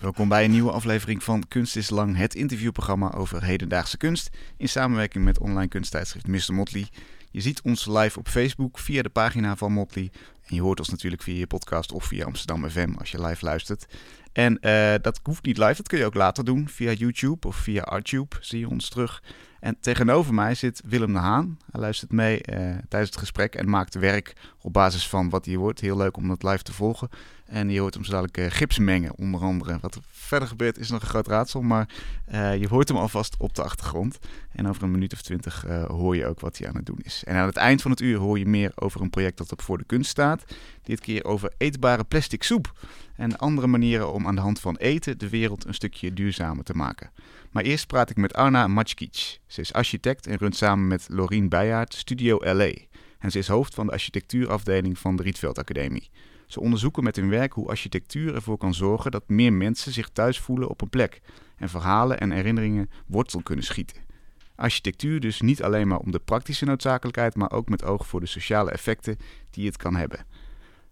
Welkom bij een nieuwe aflevering van Kunst is Lang, het interviewprogramma over hedendaagse kunst. In samenwerking met online kunsttijdschrift Mr. Motley. Je ziet ons live op Facebook via de pagina van Motley. En je hoort ons natuurlijk via je podcast of via Amsterdam FM als je live luistert. En eh, dat hoeft niet live, dat kun je ook later doen via YouTube of via Artube. Zie je ons terug. En tegenover mij zit Willem de Haan. Hij luistert mee eh, tijdens het gesprek en maakt werk op basis van wat hij hoort. Heel leuk om dat live te volgen. En je hoort hem zo dadelijk eh, gips mengen, onder andere. Wat er verder gebeurt is nog een groot raadsel, maar eh, je hoort hem alvast op de achtergrond. En over een minuut of twintig hoor je ook wat hij aan het doen is. En aan het eind van het uur hoor je meer over een project dat op Voor de Kunst staat. Dit keer over eetbare plastic soep. En andere manieren om aan de hand van eten de wereld een stukje duurzamer te maken. Maar eerst praat ik met Arna Matschkic. Ze is architect en runt samen met Lorien Beijaard Studio LA. En ze is hoofd van de architectuurafdeling van de Rietveld Academie. Ze onderzoeken met hun werk hoe architectuur ervoor kan zorgen dat meer mensen zich thuis voelen op een plek en verhalen en herinneringen wortel kunnen schieten. Architectuur dus niet alleen maar om de praktische noodzakelijkheid, maar ook met oog voor de sociale effecten die het kan hebben.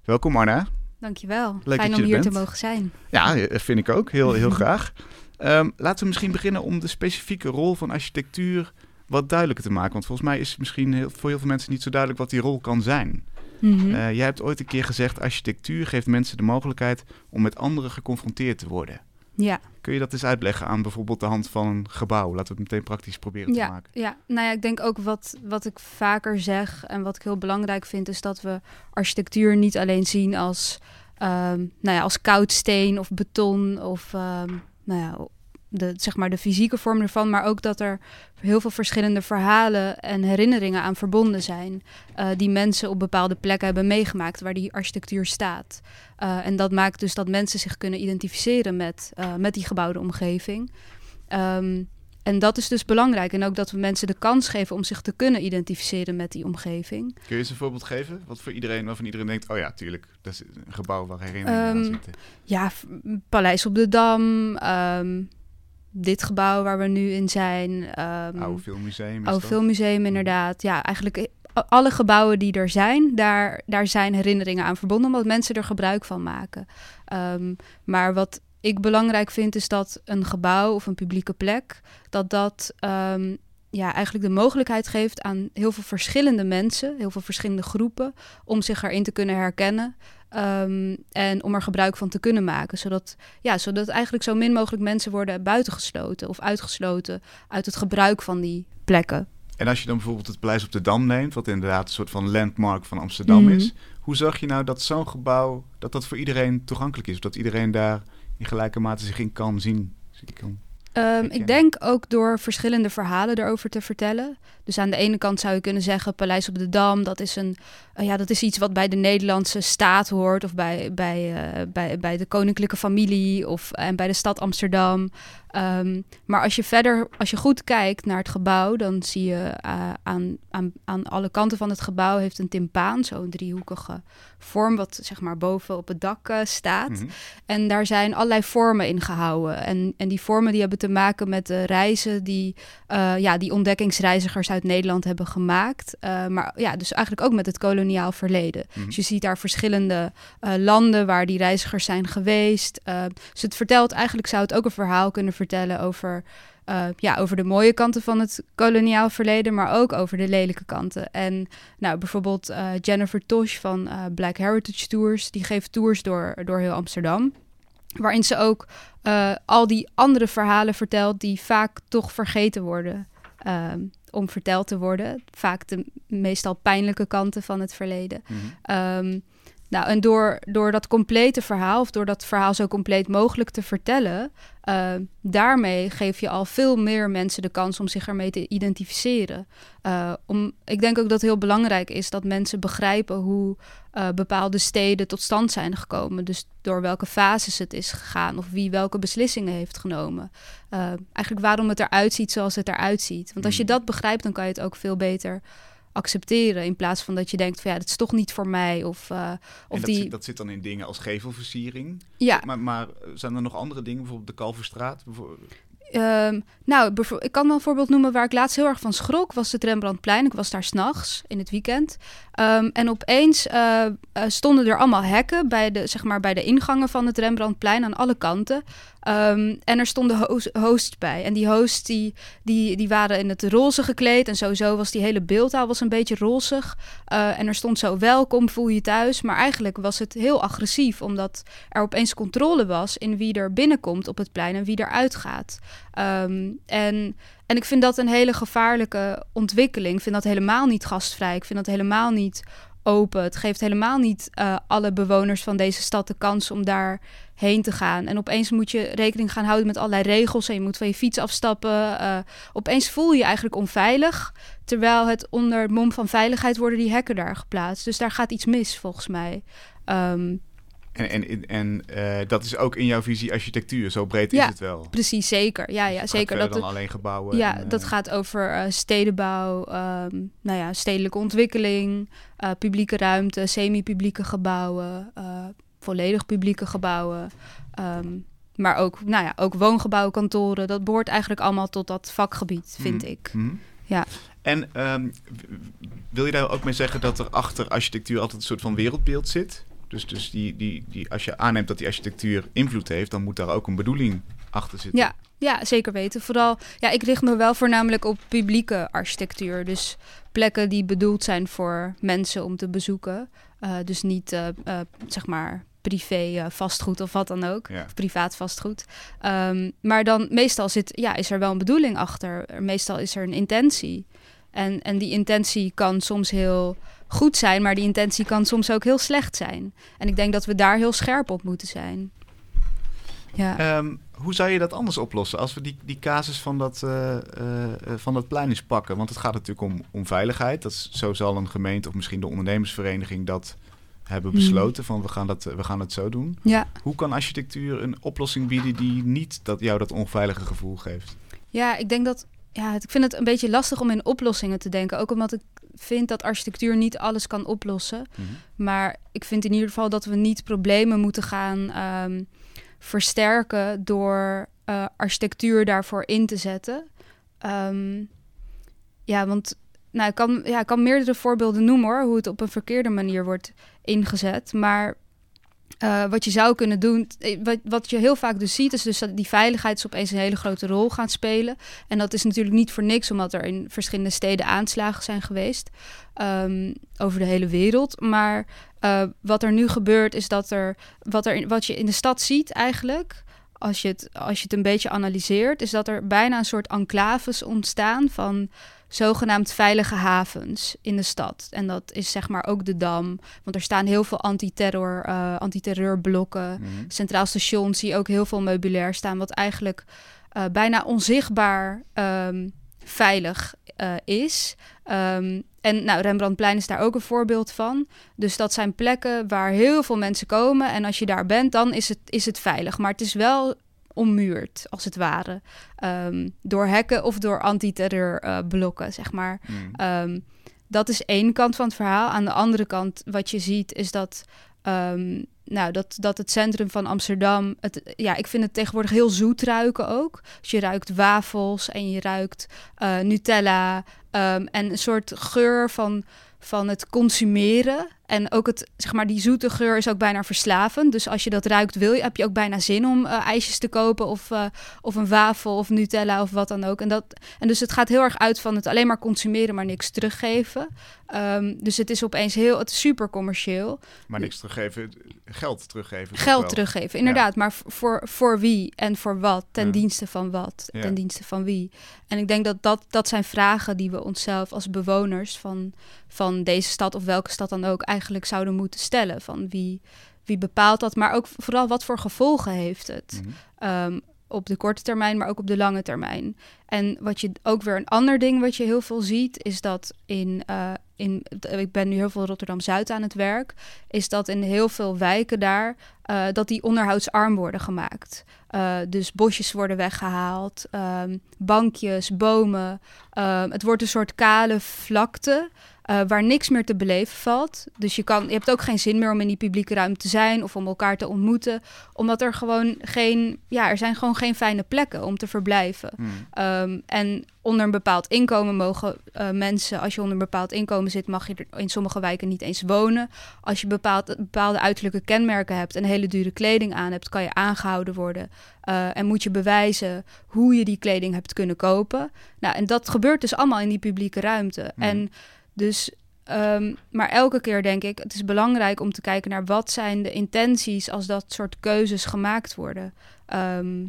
Welkom Arna. Dankjewel. Leuk Fijn om er hier te mogen zijn. Ja, eh, vind ik ook. Heel, heel graag. Ehm, laten we misschien beginnen om de specifieke rol van architectuur wat duidelijker te maken. Want volgens mij is het misschien heel, voor heel veel mensen niet zo duidelijk wat die rol kan zijn. Mhm. Eh, jij hebt ooit een keer gezegd, architectuur geeft mensen de mogelijkheid om met anderen geconfronteerd te worden. ja, Kun je dat eens uitleggen aan bijvoorbeeld de hand van een gebouw? Laten we het meteen praktisch proberen te maken. ja, nou ja, ik denk ook wat, wat ik vaker zeg en wat ik heel belangrijk vind, is dat we architectuur niet alleen zien als, ehm, nou ja, als koud steen of beton of ehm, nou ja, de, zeg maar de fysieke vorm ervan, maar ook dat er heel veel verschillende verhalen en herinneringen aan verbonden zijn, eh, die mensen op bepaalde plekken hebben meegemaakt waar die architectuur staat. Eh, en dat maakt dus dat mensen zich kunnen identificeren met, eh, met die gebouwde omgeving. Ehm, en dat is dus belangrijk. En ook dat we mensen de kans geven om zich te kunnen identificeren met die omgeving. Kun je eens een voorbeeld geven? Wat voor iedereen, waarvan iedereen denkt, oh ja, tuurlijk, dat is een gebouw waar herinneringen aan Ehm, zitten. Ja, Paleis op de Dam, ehm, dit gebouw waar we nu in zijn. ehm, Oude filmmuseum is Oude? Filmmuseum, inderdaad. Ja, eigenlijk alle gebouwen die er zijn, daar, daar zijn herinneringen aan verbonden, omdat mensen er gebruik van maken. Maar wat ik belangrijk vind, is dat een gebouw of een publieke plek, dat dat ehm, ja, eigenlijk de mogelijkheid geeft aan heel veel verschillende mensen, heel veel verschillende groepen, om zich erin te kunnen herkennen. ehm, en om er gebruik van te kunnen maken. Zodat, ja, zodat eigenlijk zo min mogelijk mensen worden buitengesloten of uitgesloten uit het gebruik van die plekken. En als je dan bijvoorbeeld het Paleis op de Dam neemt, wat inderdaad een soort van landmark van Amsterdam Mhm. is. Hoe zag je nou dat zo'n gebouw, dat dat voor iedereen toegankelijk is? Dat iedereen daar in gelijke mate zich in kan zien? kan. Ehm, ik denk ook door verschillende verhalen erover te vertellen. Dus aan de ene kant zou je kunnen zeggen: Paleis op de Dam, dat is, een, eh, ja, dat is iets wat bij de Nederlandse staat hoort, of bij, bij, eh, bij, bij de koninklijke familie of en bij de stad Amsterdam. Ehm, maar als je verder, als je goed kijkt naar het gebouw, dan zie je eh, aan, aan, aan alle kanten van het gebouw heeft een timpaan, zo'n driehoekige vorm, wat zeg maar boven op het dak staat. Mhm. En daar zijn allerlei vormen in gehouden. En, en die vormen die hebben te maken met de reizen die, eh, ja, die ontdekkingsreizigers uit Nederland hebben gemaakt. Eh, maar ja, dus eigenlijk ook met het koloniaal verleden. Mhm. Dus je ziet daar verschillende eh, landen waar die reizigers zijn geweest. Eh, dus het vertelt eigenlijk, zou het ook een verhaal kunnen vertellen over, ja, over de mooie kanten van het koloniaal verleden, maar ook over de lelijke kanten. En nou, bijvoorbeeld Jennifer Tosh van Black Heritage Tours, die geeft tours door, door heel Amsterdam. Waarin ze ook eh, al die andere verhalen vertelt die vaak toch vergeten worden ehm, om verteld te worden. Vaak de meestal pijnlijke kanten van het verleden. Mhm. Ehm, nou, en door, door dat complete verhaal, of door dat verhaal zo compleet mogelijk te vertellen, uh, daarmee geef je al veel meer mensen de kans om zich ermee te identificeren. Uh, om, ik denk ook dat het heel belangrijk is dat mensen begrijpen hoe uh, bepaalde steden tot stand zijn gekomen. Dus door welke fases het is gegaan of wie welke beslissingen heeft genomen. eigenlijk waarom het eruit ziet zoals het eruit ziet. Want als je dat begrijpt, dan kan je het ook veel beter accepteren. In plaats van dat je denkt van ja, dat is toch niet voor mij. Of, uh, of dat, die... zit, dat zit dan in dingen als gevelversiering. Ja. Maar, maar zijn er nog andere dingen, bijvoorbeeld de Kalverstraat? Bijvoorbeeld... Um, nou, ik kan wel een voorbeeld noemen waar ik laatst heel erg van schrok. Was het Rembrandtplein. Ik was daar s'nachts in het weekend. Um, en opeens uh, uh, stonden er allemaal hekken bij de, zeg maar, bij de ingangen van het Rembrandtplein aan alle kanten. Um, en er stonden host, hosts bij. En die hosts die, die, die waren in het roze gekleed. En sowieso was die hele beeldtaal was een beetje rozig. Uh, en er stond zo welkom, voel je thuis. Maar eigenlijk was het heel agressief. Omdat er opeens controle was in wie er binnenkomt op het plein en wie er uitgaat. Um, en, en ik vind dat een hele gevaarlijke ontwikkeling. Ik vind dat helemaal niet gastvrij. Ik vind dat helemaal niet open. Het geeft helemaal niet uh, alle bewoners van deze stad de kans om daar heen te gaan. En opeens moet je rekening gaan houden met allerlei regels en je moet van je fiets afstappen. Uh, opeens voel je je eigenlijk onveilig, terwijl het onder mom van veiligheid worden die hekken daar geplaatst. Dus daar gaat iets mis volgens mij. Um, en, en, en uh, dat is ook in jouw visie architectuur, zo breed ja, is het wel. Precies, zeker. Ja, ja zeker. Dat dan alleen gebouwen. Ja, en, uh... dat gaat over uh, stedenbouw, um, nou ja, stedelijke ontwikkeling, publieke ruimte, semi-publieke gebouwen, volledig publieke gebouwen. Um, maar ook, nou ja, ook woongebouwen, kantoren. Dat behoort eigenlijk allemaal tot dat vakgebied, vind mm. ik. Mm. Ja. En um, wil je daar ook mee zeggen dat er achter architectuur altijd een soort van wereldbeeld zit? Dus, dus die, die, die, als je aanneemt dat die architectuur invloed heeft, dan moet daar ook een bedoeling achter zitten. Ja, ja, zeker weten. Vooral, ja, ik richt me wel voornamelijk op publieke architectuur. Dus plekken die bedoeld zijn voor mensen om te bezoeken. Uh, dus niet, uh, uh, zeg maar, privé vastgoed of wat dan ook. Ja. Of privaat vastgoed. Um, maar dan meestal zit, ja, is er wel een bedoeling achter. Meestal is er een intentie. En, en die intentie kan soms heel goed zijn, maar die intentie kan soms ook heel slecht zijn. En ik denk dat we daar heel scherp op moeten zijn. Ja. Um, hoe zou je dat anders oplossen als we die, die casus van dat, uh, uh, van dat plein eens pakken? Want het gaat natuurlijk om, om veiligheid. Dat is, zo zal een gemeente of misschien de ondernemersvereniging dat hebben besloten. Van we gaan, dat, we gaan het zo doen. Ja. Hoe kan architectuur een oplossing bieden die niet dat jou dat onveilige gevoel geeft? Ja, ik denk dat. Ja, ik vind het een beetje lastig om in oplossingen te denken. Ook omdat ik vind dat architectuur niet alles kan oplossen. Mm-hmm. Maar ik vind in ieder geval dat we niet problemen moeten gaan um, versterken door uh, architectuur daarvoor in te zetten. Um, ja, want nou, ik, kan, ja, ik kan meerdere voorbeelden noemen hoor, hoe het op een verkeerde manier wordt ingezet. Maar uh, wat je zou kunnen doen, wat, wat, je heel vaak dus ziet, is dus dat die veiligheid opeens een hele grote rol gaat spelen. En dat is natuurlijk niet voor niks, omdat er in verschillende steden aanslagen zijn geweest um, over de hele wereld. Maar uh, wat er nu gebeurt, is dat er wat, er, wat je in de stad ziet eigenlijk. Als je, het, als je het een beetje analyseert, is dat er bijna een soort enclaves ontstaan van zogenaamd veilige havens in de stad. En dat is zeg maar ook de Dam. Want er staan heel veel antiterror, uh, antiterreurblokken. Mm-hmm. Centraal station zie je ook heel veel meubilair staan... wat eigenlijk uh, bijna onzichtbaar um, veilig uh, is. Um, en nou, Rembrandtplein is daar ook een voorbeeld van. Dus dat zijn plekken waar heel veel mensen komen. En als je daar bent, dan is het, is het veilig. Maar het is wel ommuurd, als het ware. Um, door hekken of door antiterreurblokken, uh, zeg maar. Mm. Um, dat is één kant van het verhaal. Aan de andere kant, wat je ziet, is dat... Um, nou, dat, dat het centrum van Amsterdam... Het, ja, ik vind het tegenwoordig heel zoet ruiken ook. Dus je ruikt wafels en je ruikt uh, Nutella... Um, en een soort geur van, van het consumeren. En ook het, zeg maar, die zoete geur is ook bijna verslavend. Dus als je dat ruikt, wil je, heb je ook bijna zin om uh, ijsjes te kopen of, uh, of een wafel of Nutella of wat dan ook. En, dat, en dus het gaat heel erg uit van het alleen maar consumeren, maar niks teruggeven. Um, dus het is opeens heel, het is super commercieel. Maar niks teruggeven, geld teruggeven. geld teruggeven, inderdaad. Maar voor, voor wie en voor wat? Ten Ja. dienste van wat? Ja. Ten dienste van wie? En ik denk dat, dat dat zijn vragen die we onszelf als bewoners van, van deze stad of welke stad dan ook eigenlijk zouden moeten stellen. Van wie, wie bepaalt dat? Maar ook vooral wat voor gevolgen heeft het? Mhm. Ehm, op de korte termijn, maar ook op de lange termijn. En wat je ook weer een ander ding wat je heel veel ziet, is dat in, eh, in ik ben nu heel veel Rotterdam Zuid aan het werk, is dat in heel veel wijken daar eh, dat die onderhoudsarm worden gemaakt. Eh, dus bosjes worden weggehaald, ehm, bankjes, bomen. Ehm, het wordt een soort kale vlakte. Eh, waar niks meer te beleven valt. Dus je, kan, je hebt ook geen zin meer om in die publieke ruimte te zijn of om elkaar te ontmoeten. Omdat er gewoon geen, ja, er zijn gewoon geen fijne plekken om te verblijven. Mhm. Ehm, en onder een bepaald inkomen mogen eh, mensen, als je onder een bepaald inkomen zit, mag je er in sommige wijken niet eens wonen. Als je bepaald, bepaalde uiterlijke kenmerken hebt en hele dure kleding aan hebt, kan je aangehouden worden. Eh, en moet je bewijzen hoe je die kleding hebt kunnen kopen. Nou, en dat gebeurt dus allemaal in die publieke ruimte. Mhm. En dus. ehm, maar elke keer denk ik, het is belangrijk om te kijken naar wat zijn de intenties als dat soort keuzes gemaakt worden. Ehm,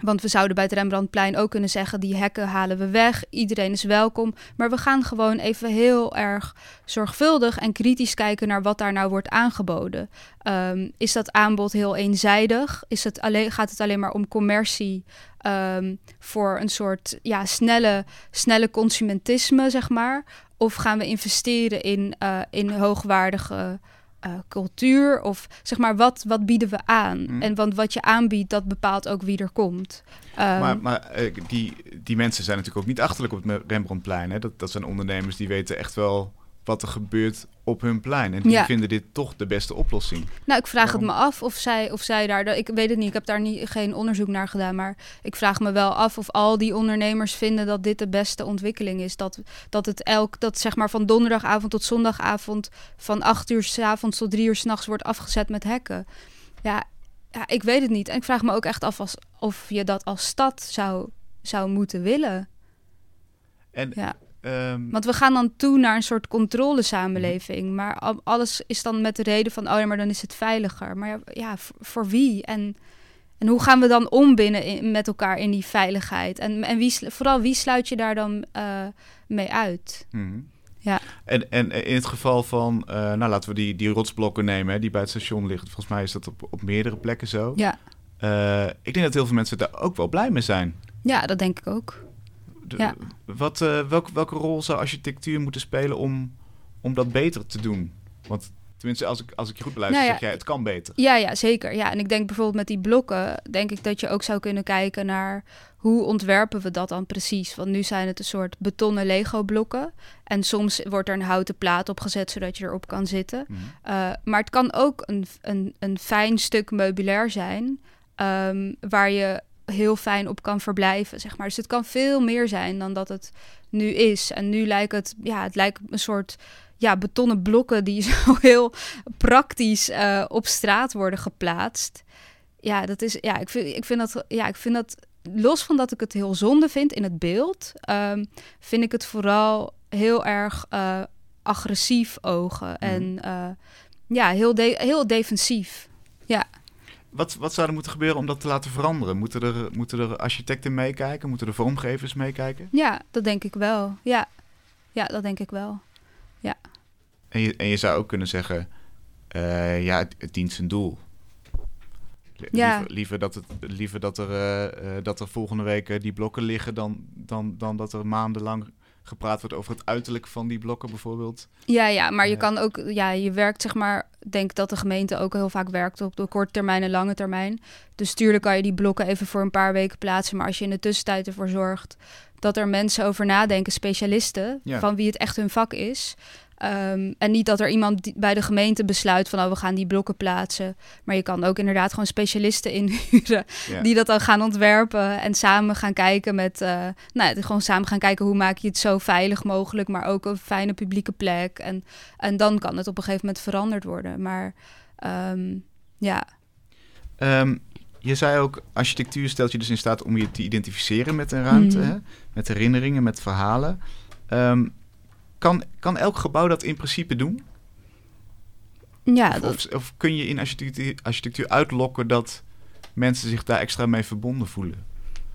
want we zouden bij het Rembrandtplein ook kunnen zeggen: die hekken halen we weg, iedereen is welkom. Maar we gaan gewoon even heel erg zorgvuldig en kritisch kijken naar wat daar nou wordt aangeboden. Ehm, is dat aanbod heel eenzijdig? Is het alleen, gaat het alleen maar om commercie ehm, voor een soort ja, snelle, snelle consumentisme, zeg maar? Of gaan we investeren in, eh, in hoogwaardige eh, cultuur? Of zeg maar, wat, wat bieden we aan? Mm. En want wat je aanbiedt, dat bepaalt ook wie er komt. Ehm, maar maar eh, die, die mensen zijn natuurlijk ook niet achterlijk op het Rembrandtplein. Hè? Dat, dat zijn ondernemers die weten echt wel wat er gebeurt op hun plein. En die Ja. vinden dit toch de beste oplossing. Nou, ik vraag het me af of zij, of zij daar... Ik weet het niet, ik heb daar niet, geen onderzoek naar gedaan... maar ik vraag me wel af of al die ondernemers vinden... dat dit de beste ontwikkeling is. Dat, dat het elk, dat zeg maar van donderdagavond tot zondagavond... van acht uur s avonds tot drie uur s'nachts wordt afgezet met hekken. Ja, ja, ik weet het niet. En ik vraag me ook echt af als, of je dat als stad zou, zou moeten willen. En Ja. Ehm, Want we gaan dan toe naar een soort controlesamenleving. Maar al- alles is dan met de reden van, oh ja, maar dan is het veiliger. Maar ja, ja voor, voor wie? En, en hoe gaan we dan om binnen in- met elkaar in die veiligheid? En, en wie, vooral wie sluit je daar dan eh, mee uit? mhm. Ja. En, en in het geval van, eh, nou laten we die, die rotsblokken nemen hè, die bij het station liggen. Volgens mij is dat op, op meerdere plekken zo. Ja. Eh, ik denk dat heel veel mensen daar ook wel blij mee zijn. ja, dat denk ik ook. De- Ja. wat, eh, welke, welke rol zou architectuur moeten spelen om, om dat beter te doen? Want tenminste, als ik, als ik je goed beluister, Nou ja, zeg jij het kan beter. Ja, ja, zeker. Ja, en ik denk bijvoorbeeld met die blokken, denk ik dat je ook zou kunnen kijken naar hoe ontwerpen we dat dan precies. Want nu zijn het een soort betonnen Lego-blokken. En soms wordt er een houten plaat opgezet zodat je erop kan zitten. Mhm. Uh, maar het kan ook een, een, een fijn stuk meubilair zijn, ehm, waar je heel fijn op kan verblijven, zeg maar. Dus het kan veel meer zijn dan dat het nu is. En nu lijkt het, ja, het lijkt een soort ja, betonnen blokken die zo heel praktisch eh, op straat worden geplaatst. Ja, dat is, ja, ik vind, ik vind dat, ja, ik vind dat, los van dat ik het heel zonde vind in het beeld, ehm, vind ik het vooral heel erg eh, agressief ogen en eh, ja, heel, de- heel defensief. Ja. Wat, wat zou er moeten gebeuren om dat te laten veranderen? Moeten er, moeten er architecten meekijken? Moeten er vormgevers meekijken? Ja, dat denk ik wel. Ja, ja dat denk ik wel. En je, en je zou ook kunnen zeggen, eh, ja, het, het dient zijn doel. Ja. Liever, liever, dat, het, liever dat, er, eh, eh, dat er volgende week die blokken liggen dan, dan, dan dat er maandenlang gepraat wordt over het uiterlijk van die blokken bijvoorbeeld. Ja, ja, maar je kan ook, ja, je werkt zeg maar, denk dat de gemeente ook heel vaak werkt op de korte termijn en lange termijn. Dus tuurlijk kan je die blokken even voor een paar weken plaatsen, maar als je in de tussentijd ervoor zorgt dat er mensen over nadenken, specialisten, Ja. van wie het echt hun vak is. Ehm, en niet dat er iemand bij de gemeente besluit van, oh, we gaan die blokken plaatsen. Maar je kan ook inderdaad gewoon specialisten inhuren die dat dan gaan ontwerpen en samen gaan kijken met, eh, nou, ja, gewoon samen gaan kijken hoe maak je het zo veilig mogelijk, maar ook een fijne publieke plek. En, en dan kan het op een gegeven moment veranderd worden. Maar ehm, ja, Ehm, je zei ook, architectuur stelt je dus in staat om je te identificeren met een ruimte, Mhm. hè? met herinneringen, met verhalen. Kan, kan elk gebouw dat in principe doen? Ja, of, dat, of, of kun je in architectuur, architectuur uitlokken dat mensen zich daar extra mee verbonden voelen?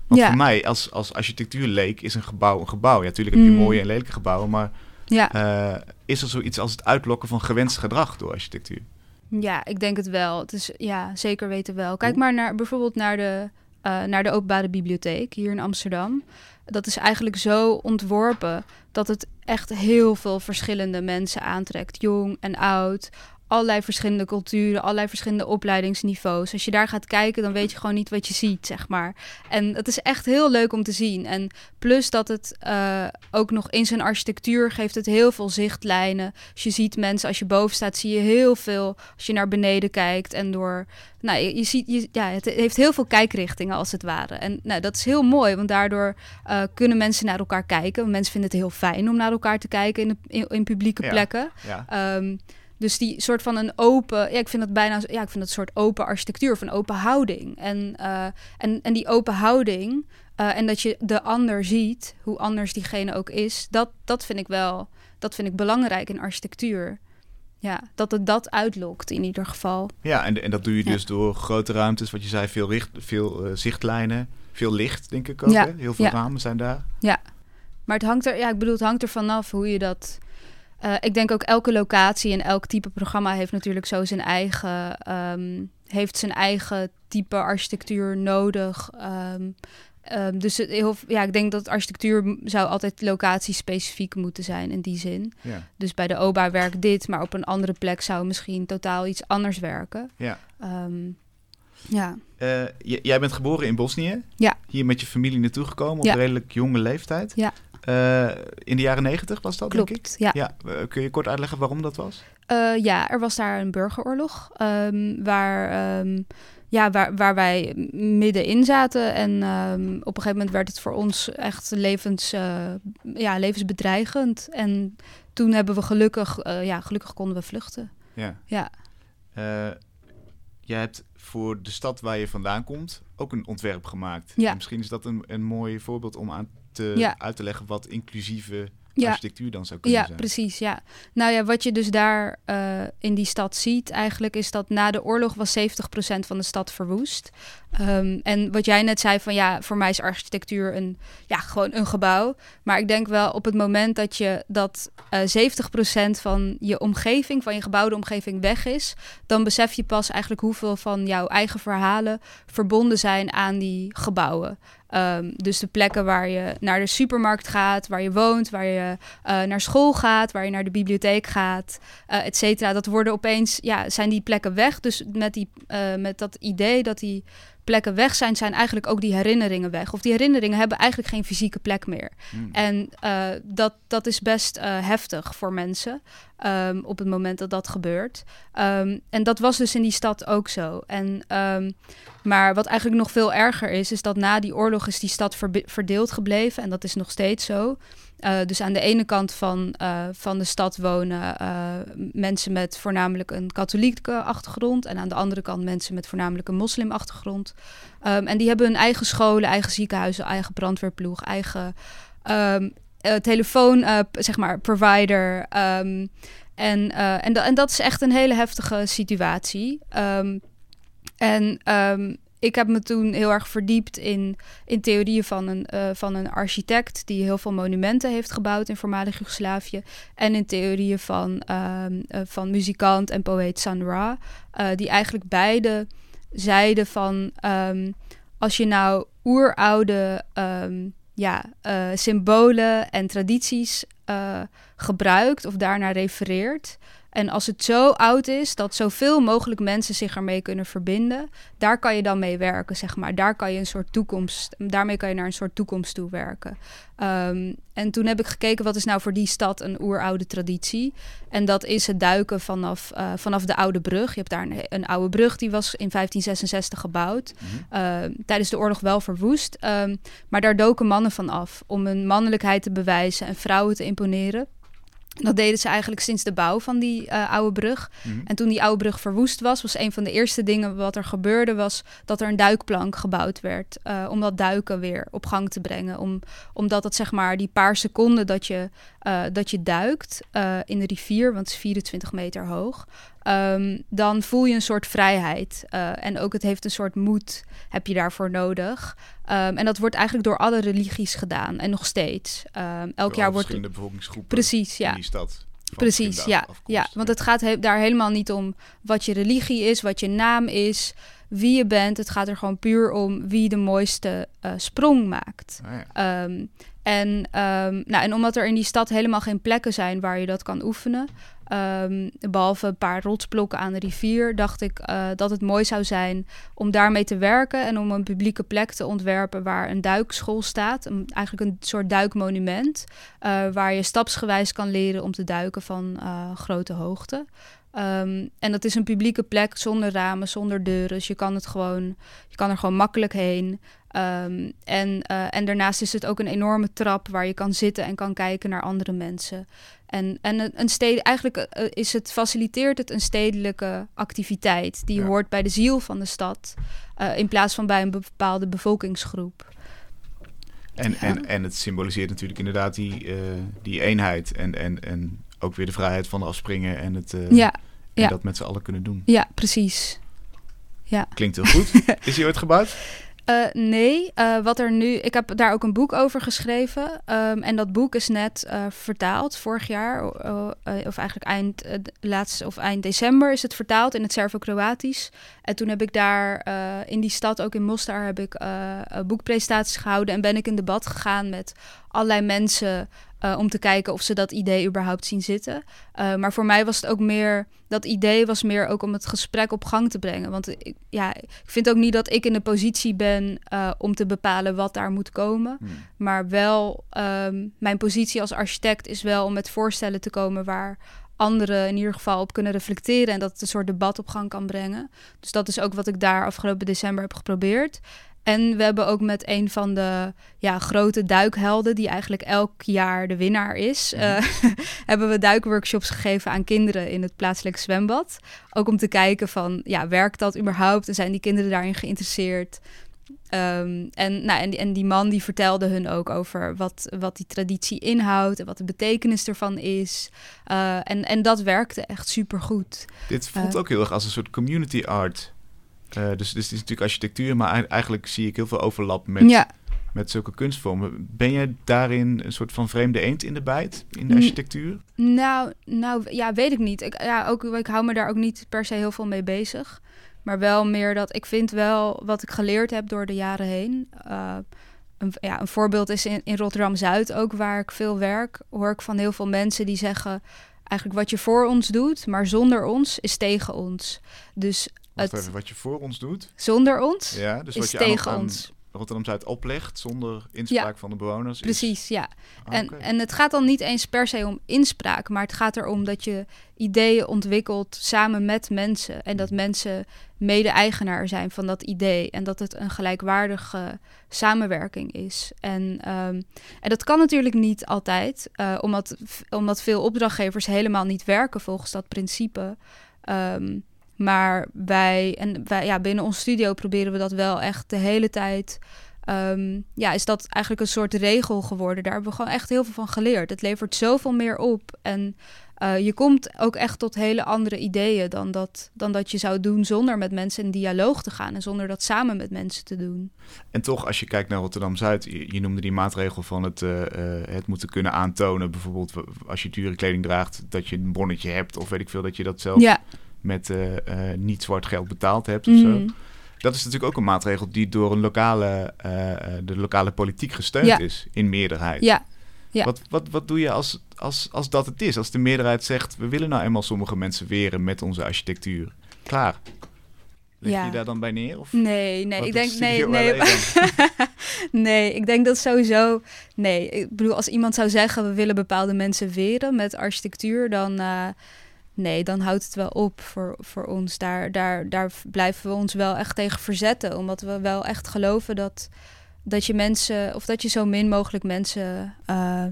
Want Ja. voor mij, als, als architectuurleek, is een gebouw een gebouw. Ja, natuurlijk heb je Mm. mooie en lelijke gebouwen, maar ja. eh, is er zoiets als het uitlokken van gewenst gedrag door architectuur? Ja, ik denk het wel. Het is ja, zeker weten wel. Kijk maar naar bijvoorbeeld naar de, eh, naar de openbare bibliotheek hier in Amsterdam. Dat is eigenlijk zo ontworpen dat het echt heel veel verschillende mensen aantrekt. Jong en oud. Allerlei verschillende culturen, allerlei verschillende opleidingsniveaus. Als je daar gaat kijken, dan weet je gewoon niet wat je ziet, zeg maar. En het is echt heel leuk om te zien. En plus dat het eh, ook nog in zijn architectuur geeft het heel veel zichtlijnen. Als je ziet mensen, als je boven staat, zie je heel veel. Als je naar beneden kijkt en door. Nou, je, je ziet, je, ja, het heeft heel veel kijkrichtingen als het ware. En nou, dat is heel mooi, want daardoor eh, kunnen mensen naar elkaar kijken. Want Mensen vinden het heel fijn om naar elkaar te kijken in, de, in, in publieke plekken. Ja. Ehm, dus die soort van een open, ja, ik vind dat bijna, ja, ik vind dat soort open architectuur of een open houding. En, eh, en, en die open houding eh, en dat je de ander ziet, hoe anders diegene ook is, dat, dat vind ik wel, dat vind ik belangrijk in architectuur. Ja, dat het dat uitlokt in ieder geval. Ja, en, en dat doe je Ja. dus door grote ruimtes, wat je zei, veel, richt, veel eh, zichtlijnen, veel licht, denk ik ook. Ja, Hè? Heel veel ja. ramen zijn daar. Maar het hangt er, ja, ik bedoel, het hangt er vanaf hoe je dat. Eh, ik denk ook elke locatie en elk type programma heeft natuurlijk zo zijn eigen, ehm, heeft zijn eigen type architectuur nodig. Ehm, ehm, dus heel, ja, ik denk dat architectuur zou altijd locatiespecifiek moeten zijn in die zin. Ja. Dus bij de OBA werkt dit, maar op een andere plek zou misschien totaal iets anders werken. ja. Ja. Eh, jij bent geboren in Bosnië. Ja. Hier met je familie naartoe gekomen op Ja. een redelijk jonge leeftijd. Ja. Eh, in de jaren negentig was dat, denk ik? Klopt, ja. Ja, eh, kun je kort uitleggen waarom dat was? Eh, ja, er was daar een burgeroorlog ehm, waar, ehm, ja, waar, waar wij middenin zaten. En ehm, op een gegeven moment werd het voor ons echt levens, ja, levensbedreigend. En toen hebben we gelukkig, ja, gelukkig konden we vluchten. Ja. Ja, jij hebt voor de stad waar je vandaan komt ook een ontwerp gemaakt. Ja. En misschien is dat een, een mooi voorbeeld om aan te, Ja. uit te leggen wat inclusieve Ja. architectuur dan zou kunnen ja zijn. precies. Ja. Nou ja, wat je dus daar eh, in die stad ziet eigenlijk is dat na de oorlog was 70% van de stad verwoest. Ehm, en wat jij net zei van ja, voor mij is architectuur een, ja, gewoon een gebouw. Maar ik denk wel op het moment dat je dat eh 70% van je omgeving, van je gebouwde omgeving weg is, dan besef je pas eigenlijk hoeveel van jouw eigen verhalen verbonden zijn aan die gebouwen. Ehm, dus de plekken waar je naar de supermarkt gaat, waar je woont, waar je eh, naar school gaat, waar je naar de bibliotheek gaat, eh et cetera. Dat worden opeens, ja, zijn die plekken weg. Dus met, die, eh, met dat idee dat die plekken weg zijn, zijn eigenlijk ook die herinneringen weg. Of die herinneringen hebben eigenlijk geen fysieke plek meer. Hmm. En eh, dat, dat is best eh, heftig voor mensen ehm, op het moment dat dat gebeurt. Ehm, en dat was dus in die stad ook zo. En, ehm, maar wat eigenlijk nog veel erger is, is dat na die oorlog is die stad verdeeld gebleven. En dat is nog steeds zo. Eh, dus aan de ene kant van, eh, van de stad wonen eh, mensen met voornamelijk een katholieke achtergrond. En aan de andere kant mensen met voornamelijk een moslimachtergrond. Ehm, en die hebben hun eigen scholen, eigen ziekenhuizen, eigen brandweerploeg, eigen eh, telefoon, zeg maar, provider. ehm, en, en, da- en dat is echt een hele heftige situatie. En ik heb me toen heel erg verdiept in, in theorieën van een, eh, van een architect die heel veel monumenten heeft gebouwd in voormalig Joegoslavië. En in theorieën van, ehm, eh, van muzikant en poëet San Ra. eh, die eigenlijk beide zeiden van ehm, als je nou oeroude ehm, ja, symbolen en tradities gebruikt of daarnaar refereert. En als het zo oud is dat zoveel mogelijk mensen zich ermee kunnen verbinden, daar kan je dan mee werken, zeg maar. Daar kan je een soort toekomst, daarmee kan je naar een soort toekomst toe werken. Ehm, en toen heb ik gekeken wat is nou voor die stad een oeroude traditie. En dat is het duiken vanaf, eh, vanaf de oude brug. Je hebt daar een, een oude brug die was in 1566 gebouwd. Mhm. Ehm, tijdens de oorlog wel verwoest. Ehm, maar daar doken mannen van af om hun mannelijkheid te bewijzen en vrouwen te imponeren. Dat deden ze eigenlijk sinds de bouw van die eh, oude brug. Mhm. En toen die oude brug verwoest was, was een van de eerste dingen wat er gebeurde, was dat er een duikplank gebouwd werd. eh, om dat duiken weer op gang te brengen. Om, omdat het zeg maar die paar seconden dat je eh, dat je duikt eh, in de rivier, want het is 24 meter hoog, ehm, dan voel je een soort vrijheid. Eh, en ook het heeft een soort moed, heb je daarvoor nodig. Ehm, en dat wordt eigenlijk door alle religies gedaan en nog steeds. Ehm, elk jaar wordt verschillende bevolkingsgroepen precies, ja. in die stad. Precies, ja, afkomst. ja. Want het gaat he- daar helemaal niet om wat je religie is, wat je naam is, wie je bent. Het gaat er gewoon puur om wie de mooiste sprong maakt. Ah, ja. En, ehm, nou, en omdat er in die stad helemaal geen plekken zijn waar je dat kan oefenen, ehm, behalve een paar rotsblokken aan de rivier, dacht ik eh, dat het mooi zou zijn om daarmee te werken en om een publieke plek te ontwerpen waar een duikschool staat. Eigenlijk een soort duikmonument, eh, waar je stapsgewijs kan leren om te duiken van eh, grote hoogte. Ehm, en dat is een publieke plek zonder ramen, zonder deuren. Dus je kan, het gewoon, je kan er gewoon makkelijk heen. Ehm, en, eh, en daarnaast is het ook een enorme trap waar je kan zitten en kan kijken naar andere mensen. En, en een- stede, eigenlijk eh, is het, faciliteert het een stedelijke activiteit die Ja. hoort bij de ziel van de stad, eh, in plaats van bij een bepaalde bevolkingsgroep. En, Ja. en, en het symboliseert natuurlijk inderdaad die, eh, die eenheid en, en, en ook weer de vrijheid van afspringen en, het, eh, Ja, en dat met z'n allen kunnen doen. ja, precies. Ja. Klinkt heel goed. Is die ooit gebouwd? Eh, nee, eh, wat er nu. Ik heb daar ook een boek over geschreven. ehm, en dat boek is net eh, vertaald vorig jaar. of eigenlijk eind, laatst, of eind december is het vertaald in het Servo-Kroatisch. En toen heb ik daar in die stad, ook in Mostar, heb ik boekpresentaties gehouden. En ben ik in debat gegaan met allerlei mensen. Eh, om te kijken of ze dat idee überhaupt zien zitten. Eh, maar voor mij was het ook meer. Dat idee was meer ook om het gesprek op gang te brengen. Want ik, ja, ik vind ook niet dat ik in de positie ben eh, om te bepalen wat daar moet komen. Hmm. Maar wel, ehm, mijn positie als architect is wel om met voorstellen te komen waar anderen in ieder geval op kunnen reflecteren en dat het een soort debat op gang kan brengen. Dus dat is ook wat ik daar afgelopen december heb geprobeerd. En we hebben ook met een van de ja, grote duikhelden, die eigenlijk elk jaar de winnaar is, eh, hebben we duikworkshops gegeven aan kinderen in het plaatselijke zwembad. Ook om te kijken van, ja, werkt dat überhaupt? En zijn die kinderen daarin geïnteresseerd? Ehm, en, nou, en, die- en die man die vertelde hun ook over wat, wat die traditie inhoudt en wat de betekenis ervan is. Eh, en, en dat werkte echt supergoed. Dit voelt Eh. ook heel erg als een soort community art. Eh, dus, dus het is natuurlijk architectuur, maar ei- eigenlijk zie ik heel veel overlap met, ja, met zulke kunstvormen. Ben jij daarin een soort van vreemde eend in de bijt in de architectuur? nou, nou, ja, weet ik niet. Ik, ja, ook, ik hou me daar ook niet per se heel veel mee bezig. Maar wel meer dat ik vind wel wat ik geleerd heb door de jaren heen. eh, een, ja, een voorbeeld is in, in Rotterdam-Zuid ook, waar ik veel werk. Hoor ik van heel veel mensen die zeggen... eigenlijk wat je voor ons doet, maar zonder ons is tegen ons. Dus Het even, wat je voor ons doet. zonder ons Ja, dus is wat je tegen aan, ons. Rotterdam-Zuid oplegt zonder inspraak van de bewoners. is- Precies, ja. Ah, En, en het gaat dan niet eens per se om inspraak, maar het gaat erom dat je ideeën ontwikkelt samen met mensen. En dat mensen mede-eigenaar zijn van dat idee. En dat het een gelijkwaardige samenwerking is. En, ehm, en dat kan natuurlijk niet altijd, eh, omdat, omdat veel opdrachtgevers helemaal niet werken volgens dat principe. Ehm, maar wij, en wij, ja, binnen ons studio proberen we dat wel echt de hele tijd Ehm, ja, is dat eigenlijk een soort regel geworden. Daar hebben we gewoon echt heel veel van geleerd. Het levert zoveel meer op. En eh, je komt ook echt tot hele andere ideeën dan dat, dan dat je zou doen zonder met mensen in dialoog te gaan en zonder dat samen met mensen te doen. En toch, als je kijkt naar Rotterdam-Zuid, je, je noemde die maatregel van het, eh, eh, het moeten kunnen aantonen. Bijvoorbeeld als je dure kleding draagt, dat je een bonnetje hebt. Of weet ik veel, dat je dat zelf Ja, met eh, eh, niet zwart geld betaald hebt of zo. Mhm. Dat is natuurlijk ook een maatregel die door een lokale, eh, de lokale politiek gesteund Ja. is, in meerderheid. ja, ja. Wat, wat, wat doe je als, als, als dat het is? Als de meerderheid zegt, we willen nou eenmaal sommige mensen weren met onze architectuur. Klaar. Leg Ja. je daar dan bij neer? Of nee, nee, ik denk nee, nee. Nee, ik denk dat sowieso. Nee, ik bedoel, als iemand zou zeggen we willen bepaalde mensen weren met architectuur, dan. Nee, dan houdt het wel op voor, voor ons. Daar, daar, daar blijven we ons wel echt tegen verzetten. Omdat we wel echt geloven dat, dat je mensen, of dat je zo min mogelijk mensen eh,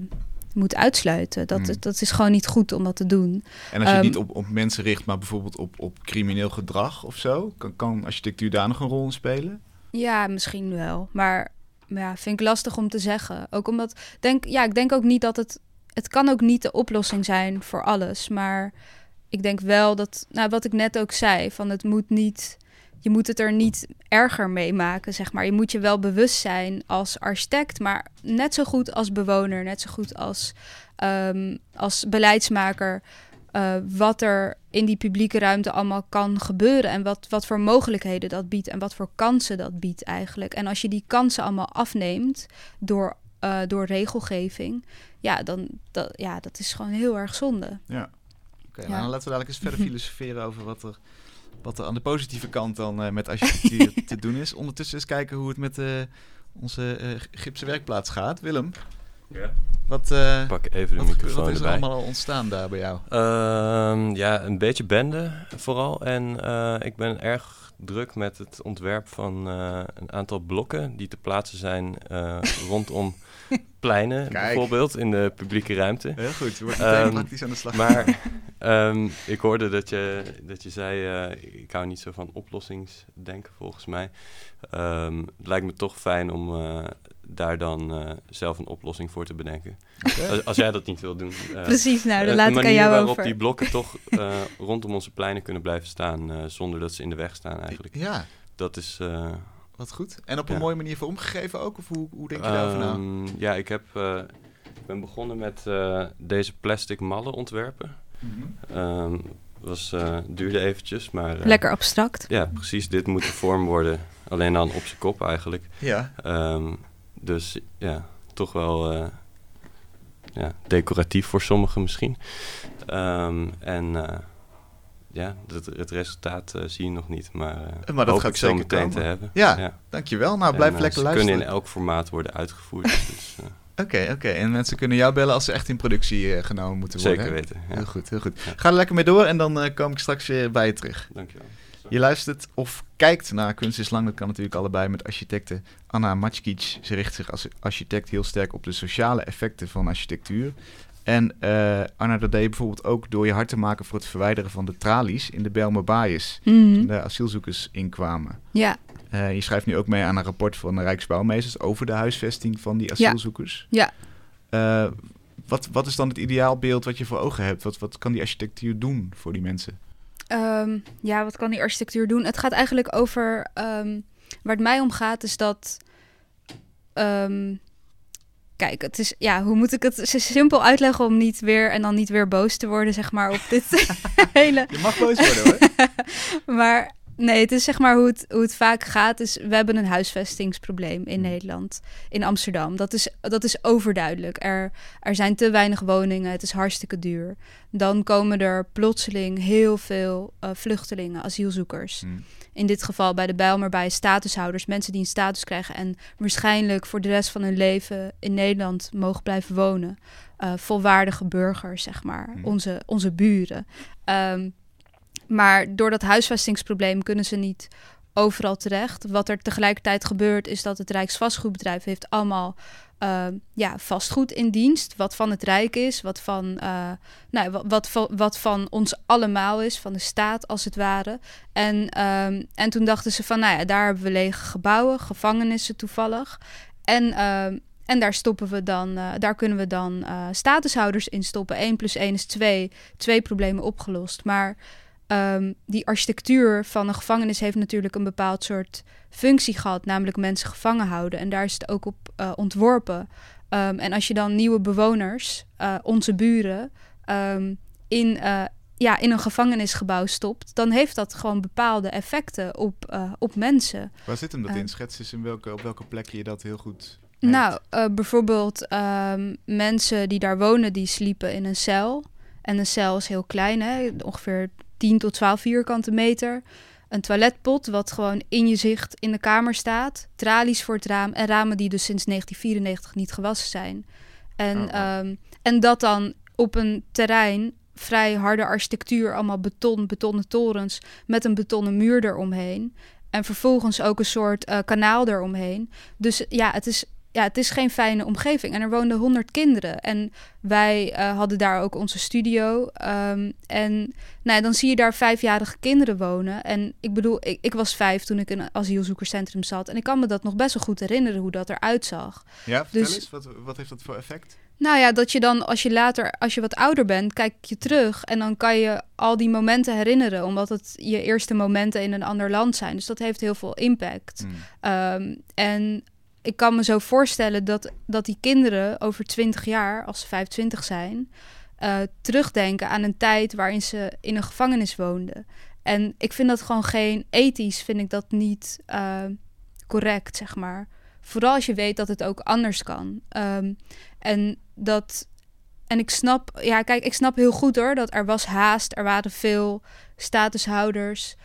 moet uitsluiten. Dat, Hmm. dat is gewoon niet goed om dat te doen. En als je Ehm, niet op, op mensen richt, maar bijvoorbeeld op, op crimineel gedrag of zo, kan, kan architectuur daar nog een rol in spelen? Ja, misschien wel. Maar, maar ja, vind ik lastig om te zeggen. Ook omdat, denk, ja, ik denk ook niet dat het het kan ook niet de oplossing zijn voor alles. Maar ik denk wel dat, nou, wat ik net ook zei, van het moet niet, je moet het er niet erger mee maken, zeg maar. Je moet je wel bewust zijn als architect, maar net zo goed als bewoner, net zo goed als, ehm, als beleidsmaker. eh, wat er in die publieke ruimte allemaal kan gebeuren en wat, wat voor mogelijkheden dat biedt en wat voor kansen dat biedt eigenlijk. En als je die kansen allemaal afneemt door, eh, door regelgeving, ja, dan dat, ja, dat is gewoon heel erg zonde. Ja. Oké, Ja. nou, laten we dadelijk eens verder filosoferen over wat er, wat er aan de positieve kant dan eh, met architectuur te doen is. Ondertussen eens kijken hoe het met eh, onze eh, gipsen werkplaats gaat. Willem, Ja. wat, eh, Pak even de wat, microfoon wat is er erbij. allemaal al ontstaan daar bij jou? Ehm, ja, een beetje bende vooral. En eh, ik ben erg druk met het ontwerp van eh, een aantal blokken die te plaatsen zijn eh, rondom pleinen, Kijk. bijvoorbeeld in de publieke ruimte. Heel goed, je wordt meteen Ehm, praktisch aan de slag. Maar ehm, ik hoorde dat je, dat je zei, eh, ik hou niet zo van oplossingsdenken volgens mij. Ehm, het lijkt me toch fijn om eh, daar dan eh, zelf een oplossing voor te bedenken. Als, als jij dat niet wil doen. eh, Precies, nou, eh, dan laat een ik aan jou waarop over. die blokken toch eh, rondom onze pleinen kunnen blijven staan, eh, zonder dat ze in de weg staan eigenlijk. Ja, Dat is... eh, wat goed. En op een Ja. mooie manier vormgegeven ook? Of hoe, hoe denk je daarover na? ehm, Ja, ik, heb, eh, ik ben begonnen met eh, deze plastic mallen ontwerpen. Ehm was, eh, duurde eventjes, maar... eh, Lekker abstract. Ja, precies. Dit moet de vorm worden. Alleen dan op zijn kop eigenlijk. Ja, Ehm, dus ja, toch wel eh, ja, decoratief voor sommigen misschien. Ehm, en eh, ja, het, het resultaat eh, zie je nog niet, maar, eh dat gaat ik zeker meteen komen. te hebben. Ja, dankjewel. Nou, blijf En, lekker ze luisteren. kunnen in elk formaat worden uitgevoerd. dus, Oké, oké. En mensen kunnen jou bellen als ze echt in productie genomen moeten worden. zeker weten. Ja. Heel goed, heel goed. Ja. Ga er lekker mee door en dan kom ik straks weer bij je terug. Dankjewel. Je luistert of kijkt naar Kunst is Lang, dat kan natuurlijk allebei met architecte Anna Matskic. Ze richt zich als architect heel sterk op de sociale effecten van architectuur. En eh, Anna, dat deed je bijvoorbeeld ook door je hard te maken voor het verwijderen van de tralies in de Belmer Baaiers. Mhm. De asielzoekers inkwamen. Ja, Eh, je schrijft nu ook mee aan een rapport van de Rijksbouwmeesters over de huisvesting van die asielzoekers. Ja. Eh, wat, wat is dan het ideaalbeeld wat je voor ogen hebt? Wat, wat kan die architectuur doen voor die mensen? Ehm, ja, wat kan die architectuur doen? Het gaat eigenlijk over. ehm, waar het mij om gaat, is dat. ehm, kijk, het is. Ja, hoe moet ik het simpel uitleggen om niet weer. en dan niet weer boos te worden, zeg maar, op dit hele. Je mag boos worden hoor. maar nee, het is zeg maar hoe het, hoe het vaak gaat. Is, we hebben een huisvestingsprobleem in Nederland, in Amsterdam. Dat is, dat is overduidelijk. Er, er zijn te weinig woningen, het is hartstikke duur. Dan komen er plotseling heel veel eh, vluchtelingen, asielzoekers. Hm. In dit geval bij de Bijlmer bij statushouders, mensen die een status krijgen en waarschijnlijk voor de rest van hun leven in Nederland mogen blijven wonen. Eh, volwaardige burgers, zeg maar, Mhm. onze, onze buren. Ehm, maar door dat huisvestingsprobleem kunnen ze niet overal terecht. Wat er tegelijkertijd gebeurt, is dat het Rijksvastgoedbedrijf heeft allemaal ehm, ja, vastgoed in dienst. Wat van het Rijk is, wat van, eh, nou, wat, wat, wat van ons allemaal is, van de staat als het ware. En, ehm, en toen dachten ze van, nou ja, daar hebben we lege gebouwen, gevangenissen toevallig. En, ehm, en daar stoppen we dan, eh, daar kunnen we dan eh, statushouders in stoppen. 1 plus 1 is 2. Twee problemen opgelost. Maar ehm, die architectuur van een gevangenis heeft natuurlijk een bepaald soort functie gehad, namelijk mensen gevangen houden. En daar is het ook op eh, ontworpen. Ehm, en als je dan nieuwe bewoners, eh, onze buren, ehm, in, eh, ja, in een gevangenisgebouw stopt, dan heeft dat gewoon bepaalde effecten op, op mensen. Waar zit hem dat in? Schets eens in welke, op welke plek je dat heel goed. Nou, bijvoorbeeld mensen die daar wonen, die sliepen in een cel. En een cel is heel klein, hè? ongeveer 10 tot 12 vierkante meter. Een toiletpot wat gewoon in je zicht in de kamer staat. Tralies voor het raam en ramen die dus sinds 1994 niet gewassen zijn. En, Oh, oh. ehm, en dat dan op een terrein, vrij harde architectuur, allemaal beton, betonnen torens met een betonnen muur eromheen. En vervolgens ook een soort eh, kanaal eromheen. Dus ja, het is, ja, het is geen fijne omgeving. En er woonden 100 kinderen. En wij eh, hadden daar ook onze studio. Ehm, en nou, ja, dan zie je daar vijfjarige kinderen wonen. En ik bedoel, ik, ik was vijf toen ik in een asielzoekerscentrum zat. En ik kan me dat nog best wel goed herinneren hoe dat eruit zag. Ja, vertel dus- eens, wat, wat heeft dat voor effect? Nou ja, dat je dan als je later, als je wat ouder bent, kijk je terug en dan kan je al die momenten herinneren, omdat het je eerste momenten in een ander land zijn. Dus dat heeft heel veel impact. Mm. Ehm, en ik kan me zo voorstellen dat, dat die kinderen over 20 jaar, als ze 25 zijn, eh, terugdenken aan een tijd waarin ze in een gevangenis woonden. En ik vind dat gewoon geen ethisch, vind ik dat niet eh, correct, zeg maar. Vooral als je weet dat het ook anders kan. Ehm, en dat. En ik snap, ja, kijk, ik snap heel goed hoor dat er was haast, er waren veel statushouders,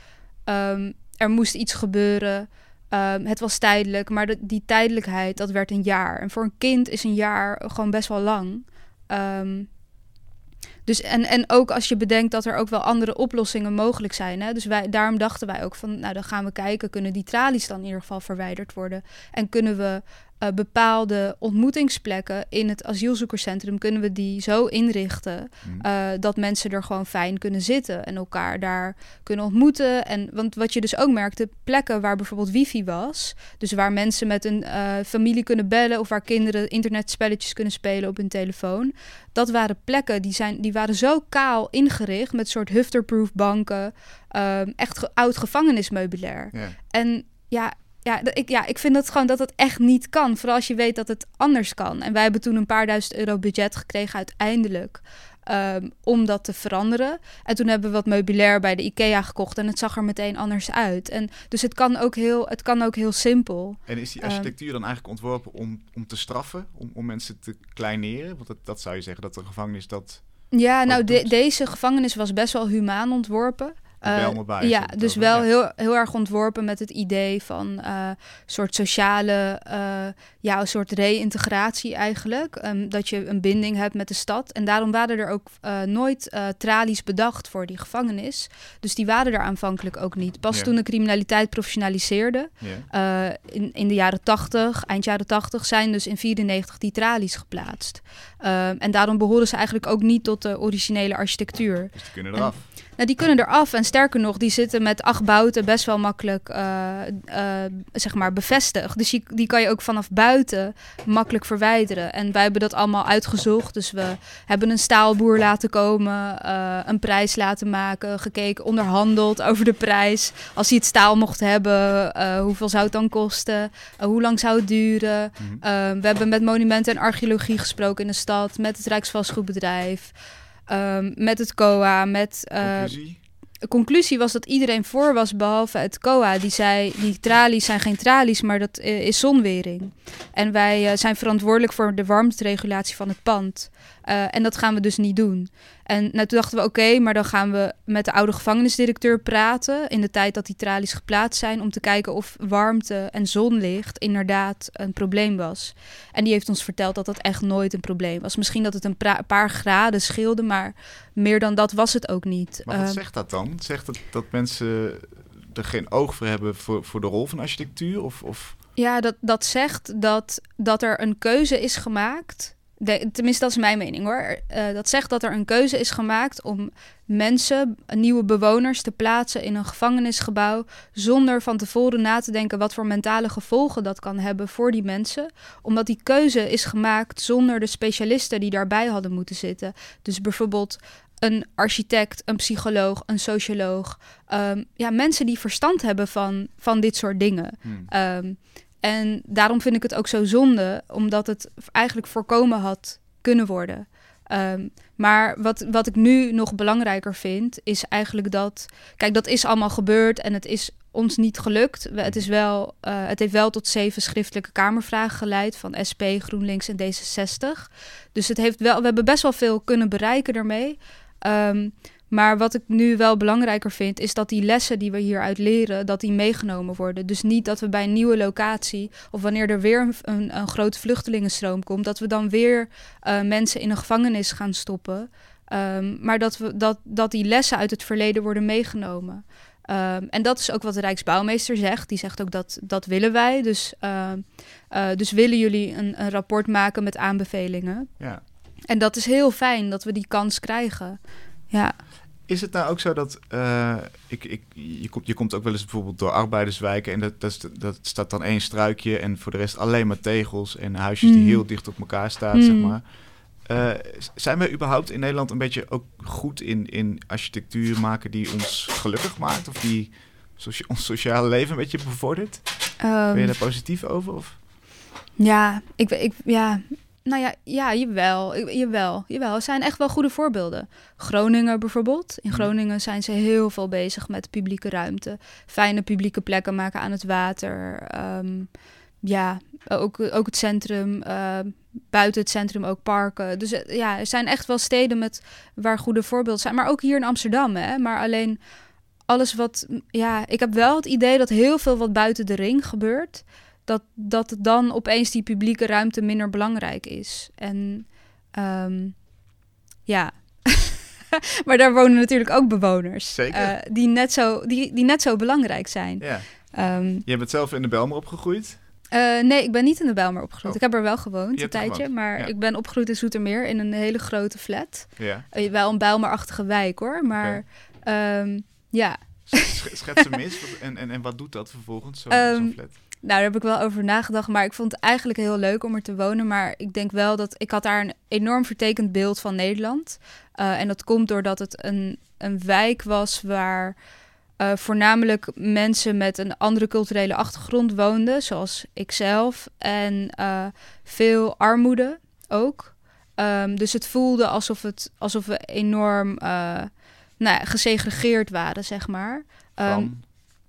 Ehm, er moest iets gebeuren. Ehm, het was tijdelijk, maar die tijdelijkheid, dat werd een jaar. En voor een kind is een jaar gewoon best wel lang. Ehm, dus en, en ook als je bedenkt dat er ook wel andere oplossingen mogelijk zijn. Hè? Dus wij, daarom dachten wij ook van, nou dan gaan we kijken, kunnen die tralies dan in ieder geval verwijderd worden? En kunnen we eh, bepaalde ontmoetingsplekken in het asielzoekerscentrum, kunnen we die zo inrichten Mm. eh, dat mensen er gewoon fijn kunnen zitten en elkaar daar kunnen ontmoeten. En want wat je dus ook merkte, plekken waar bijvoorbeeld wifi was, dus waar mensen met een eh, familie kunnen bellen of waar kinderen internetspelletjes kunnen spelen op hun telefoon, dat waren plekken die, zijn, die waren zo kaal ingericht met soort hufterproof banken, ehm, echt ge- oud gevangenismeubilair. Ja. En ja, ja, ik, ja, ik vind dat gewoon dat het echt niet kan. Vooral als je weet dat het anders kan. En wij hebben toen een paar duizend euro budget gekregen uiteindelijk. ehm, om dat te veranderen. En toen hebben we wat meubilair bij de IKEA gekocht. En het zag er meteen anders uit. En dus het kan ook heel, het kan ook heel simpel. En is die Ehm. architectuur dan eigenlijk ontworpen om, om te straffen, om, om mensen te kleineren? Want dat, dat zou je zeggen, dat de gevangenis dat Ja, nou, de- deze gevangenis was best wel humaan ontworpen. Eh, bij ja, dus over. wel Ja. heel, heel erg ontworpen met het idee van eh soort sociale, eh, ja, een soort reïntegratie eigenlijk. Ehm, dat je een binding hebt met de stad. En daarom waren er ook nooit tralies bedacht voor die gevangenis. Dus die waren er aanvankelijk ook niet. Pas Ja. toen de criminaliteit professionaliseerde, Ja. in, in de jaren 80, eind jaren 80, zijn dus in 94 die tralies geplaatst. Ehm, en daarom behoren ze eigenlijk ook niet tot de originele architectuur. Dus die kunnen En- eraf. Nou, die kunnen eraf. En sterker nog, die zitten met acht bouten best wel makkelijk eh, eh, zeg maar bevestigd. Dus die, die kan je ook vanaf buiten makkelijk verwijderen. En wij hebben dat allemaal uitgezocht. Dus we hebben een staalboer laten komen, eh, een prijs laten maken, gekeken, onderhandeld over de prijs. Als hij het staal mocht hebben, hoeveel zou het dan kosten? Hoe lang zou het duren? Mhm. We hebben met monumenten en archeologie gesproken in de stad, met het Rijksvastgoedbedrijf, um, met het COA, met... Uh, Conclusie? de conclusie was dat iedereen voor was, behalve het COA. Die zei, die tralies zijn geen tralies, maar dat uh, is zonwering. En wij uh, zijn verantwoordelijk voor de warmteregulatie van het pand. Uh, en dat gaan we dus niet doen. En nou, toen dachten we, oké, okay, maar dan gaan we met de oude gevangenisdirecteur praten... in de tijd dat die tralies geplaatst zijn... om te kijken of warmte en zonlicht inderdaad een probleem was. En die heeft ons verteld dat dat echt nooit een probleem was. Misschien dat het een paar graden scheelde, maar meer dan dat was het ook niet. Maar wat uh, zegt dat dan? Zegt het dat mensen er geen oog voor hebben voor, voor de rol van architectuur? Of, of... Ja, dat, dat zegt dat, dat er een keuze is gemaakt... De, tenminste, dat is mijn mening hoor. Uh, dat zegt dat er een keuze is gemaakt om mensen, nieuwe bewoners, te plaatsen in een gevangenisgebouw. zonder van tevoren na te denken wat voor mentale gevolgen dat kan hebben voor die mensen. Omdat die keuze is gemaakt zonder de specialisten die daarbij hadden moeten zitten. Dus bijvoorbeeld een architect, een psycholoog, een socioloog. Um, ja, mensen die verstand hebben van, van dit soort dingen. Hmm. Um, en daarom vind ik het ook zo zonde, omdat het eigenlijk voorkomen had kunnen worden. Um, maar wat, wat ik nu nog belangrijker vind, is eigenlijk dat. Kijk, dat is allemaal gebeurd en het is ons niet gelukt. Het, is wel, uh, het heeft wel tot zeven schriftelijke Kamervragen geleid van SP, GroenLinks en D66. Dus het heeft wel, we hebben best wel veel kunnen bereiken daarmee. Um, maar wat ik nu wel belangrijker vind, is dat die lessen die we hieruit leren, dat die meegenomen worden. Dus niet dat we bij een nieuwe locatie, of wanneer er weer een, een, een grote vluchtelingenstroom komt, dat we dan weer uh, mensen in een gevangenis gaan stoppen. Um, maar dat, we, dat, dat die lessen uit het verleden worden meegenomen. Um, en dat is ook wat de Rijksbouwmeester zegt. Die zegt ook dat dat willen wij. Dus, uh, uh, dus willen jullie een, een rapport maken met aanbevelingen. Ja. En dat is heel fijn dat we die kans krijgen. Ja. Is het nou ook zo dat uh, ik, ik, je, komt, je komt ook wel eens bijvoorbeeld door arbeiderswijken en dat, dat, dat staat dan één struikje en voor de rest alleen maar tegels en huisjes Mm. die heel dicht op elkaar staan, Mm. zeg maar. Eh, zijn we überhaupt in Nederland een beetje ook goed in, in architectuur maken die ons gelukkig maakt? Of die socia- ons sociale leven een beetje bevordert? Ehm, Ben je daar positief over? Of? Ja, ik, ik, ja, nou ja, ja, jawel, jawel, jawel. Er zijn echt wel goede voorbeelden. Groningen bijvoorbeeld. In Mhm. Groningen zijn ze heel veel bezig met publieke ruimte. Fijne publieke plekken maken aan het water. Ehm, ja, ook, ook het centrum, eh, buiten het centrum ook parken. Dus eh, ja, er zijn echt wel steden met, waar goede voorbeelden zijn. Maar ook hier in Amsterdam, hè. Maar alleen alles wat... Ja, ik heb wel het idee dat heel veel wat buiten de ring gebeurt dat, dat dan opeens die publieke ruimte minder belangrijk is. En ehm, ja, maar daar wonen natuurlijk ook bewoners. Zeker. eh, die, net zo, die, die net zo belangrijk zijn. Ja. Ehm, Je bent zelf in de Belmer opgegroeid. eh, nee, ik ben niet in de Bijlmer opgegroeid. Oh. Ik heb er wel gewoond een tijdje. gewoond, Maar ja. ik ben opgegroeid in Zoetermeer in een hele grote flat. Ja. Eh, wel een Bijlmerachtige wijk hoor. Maar ja, Sch- Schets hem eens. En, en, en wat doet dat vervolgens, zo- Ehm, zo'n flat? Nou, daar heb ik wel over nagedacht. Maar ik vond het eigenlijk heel leuk om er te wonen. Maar ik denk wel dat ik had daar een enorm vertekend beeld van Nederland. Eh, en dat komt doordat het een, een wijk was waar eh, voornamelijk mensen met een andere culturele achtergrond woonden, zoals ikzelf. En eh, veel armoede ook. Ehm, dus het voelde alsof, het, alsof we enorm nou gesegregeerd waren, zeg maar. Van,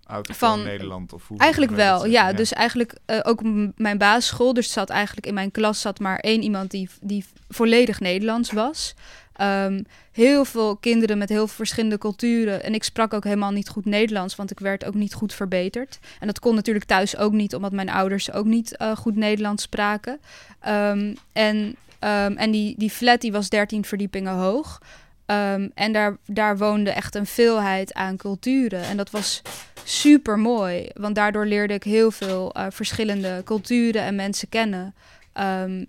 uit van- Nederland? Of hoe Eigenlijk wel, ja. Dus eigenlijk eh, ook mijn basisschool. Dus er zat eigenlijk in mijn klas zat maar één iemand die, die volledig Nederlands was. Ehm, heel veel kinderen met heel veel verschillende culturen. En ik sprak ook helemaal niet goed Nederlands, want ik werd ook niet goed verbeterd. En dat kon natuurlijk thuis ook niet, omdat mijn ouders ook niet eh, goed Nederlands spraken. Ehm, en ehm, en die, die flat die was 13 verdiepingen hoog. En daar, daar woonde echt een veelheid aan culturen. En dat was super mooi, want daardoor leerde ik heel veel eh, verschillende culturen en mensen kennen. Ehm,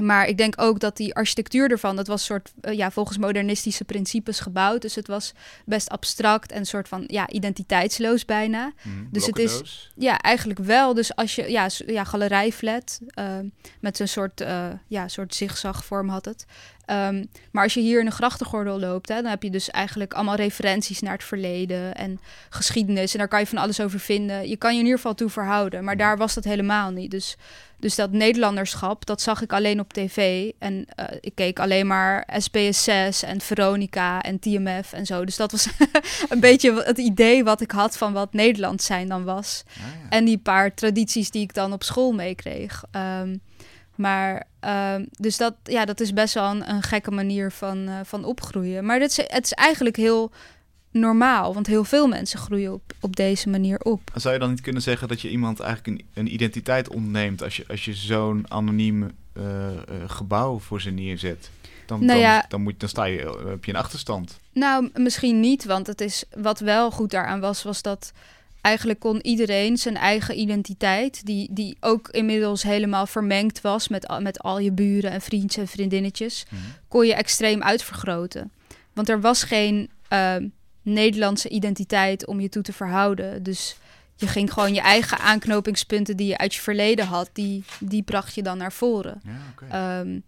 maar ik denk ook dat die architectuur ervan, dat was een soort, eh, ja, volgens modernistische principes gebouwd. Dus het was best abstract en een soort van, ja, identiteitsloos bijna. Mhm, dus het is-. Ja, eigenlijk wel. Dus als je, ja, ja galerijflat, ehm, met zo'n soort, eh ja, soort zigzagvorm had het. Ehm, maar als je hier in de grachtengordel loopt, hè, dan heb je dus eigenlijk allemaal referenties naar het verleden en geschiedenis. En daar kan je van alles over vinden. Je kan je in ieder geval toe verhouden, maar daar was dat helemaal niet. Dus, dus dat Nederlanderschap, dat zag ik alleen op tv. En eh, ik keek alleen maar SBS 6 en Veronica en TMF en zo. Dus dat was een beetje het idee wat ik had van wat Nederland zijn dan was. Ah, ja. En die paar tradities die ik dan op school meekreeg. Ehm, maar ehm, dus dat, ja, dat is best wel een, een gekke manier van, eh, van opgroeien. Maar dat is, het is eigenlijk heel normaal, want heel veel mensen groeien op, op deze manier op. Zou je dan niet kunnen zeggen dat je iemand eigenlijk een, een identiteit ontneemt als je, als je zo'n anoniem eh, eh, gebouw voor ze neerzet? Dan, Nou dan, ja. dan, moet, dan sta je, eh, heb je een achterstand. Nou, misschien niet, want het is, wat wel goed daaraan was, was dat eigenlijk kon iedereen zijn eigen identiteit, die, die ook inmiddels helemaal vermengd was met, al- met al je buren en vriendjes en vriendinnetjes, Mhm. kon je extreem uitvergroten. Want er was geen ehm, Nederlandse identiteit om je toe te verhouden. Dus je ging gewoon je eigen aanknopingspunten die je uit je verleden had, die, die bracht je dan naar voren. Ja. Ehm,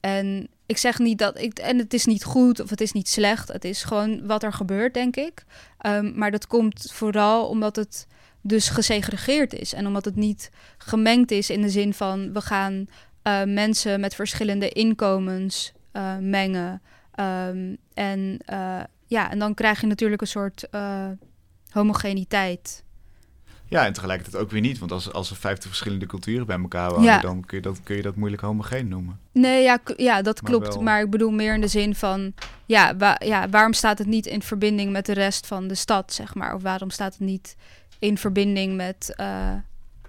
en ik zeg niet dat ik. En het is niet goed of het is niet slecht. Het is gewoon wat er gebeurt, denk ik. Ehm, maar dat komt vooral omdat het dus gesegregeerd is. En omdat het niet gemengd is in de zin van we gaan eh, mensen met verschillende inkomens eh, mengen. Ehm, en eh, ja, en dan krijg je natuurlijk een soort homogeniteit. Ja, en tegelijkertijd ook weer niet. Want als, als er vijftig verschillende culturen bij elkaar wonen, Ja. dan kun je, dat, kun je dat moeilijk homogeen noemen. Nee, ja, ja dat Maar klopt. wel- Maar ik bedoel meer in de zin van... Ja, wa- ja, waarom staat het niet in verbinding met de rest van de stad, zeg maar? Of waarom staat het niet in verbinding met... eh,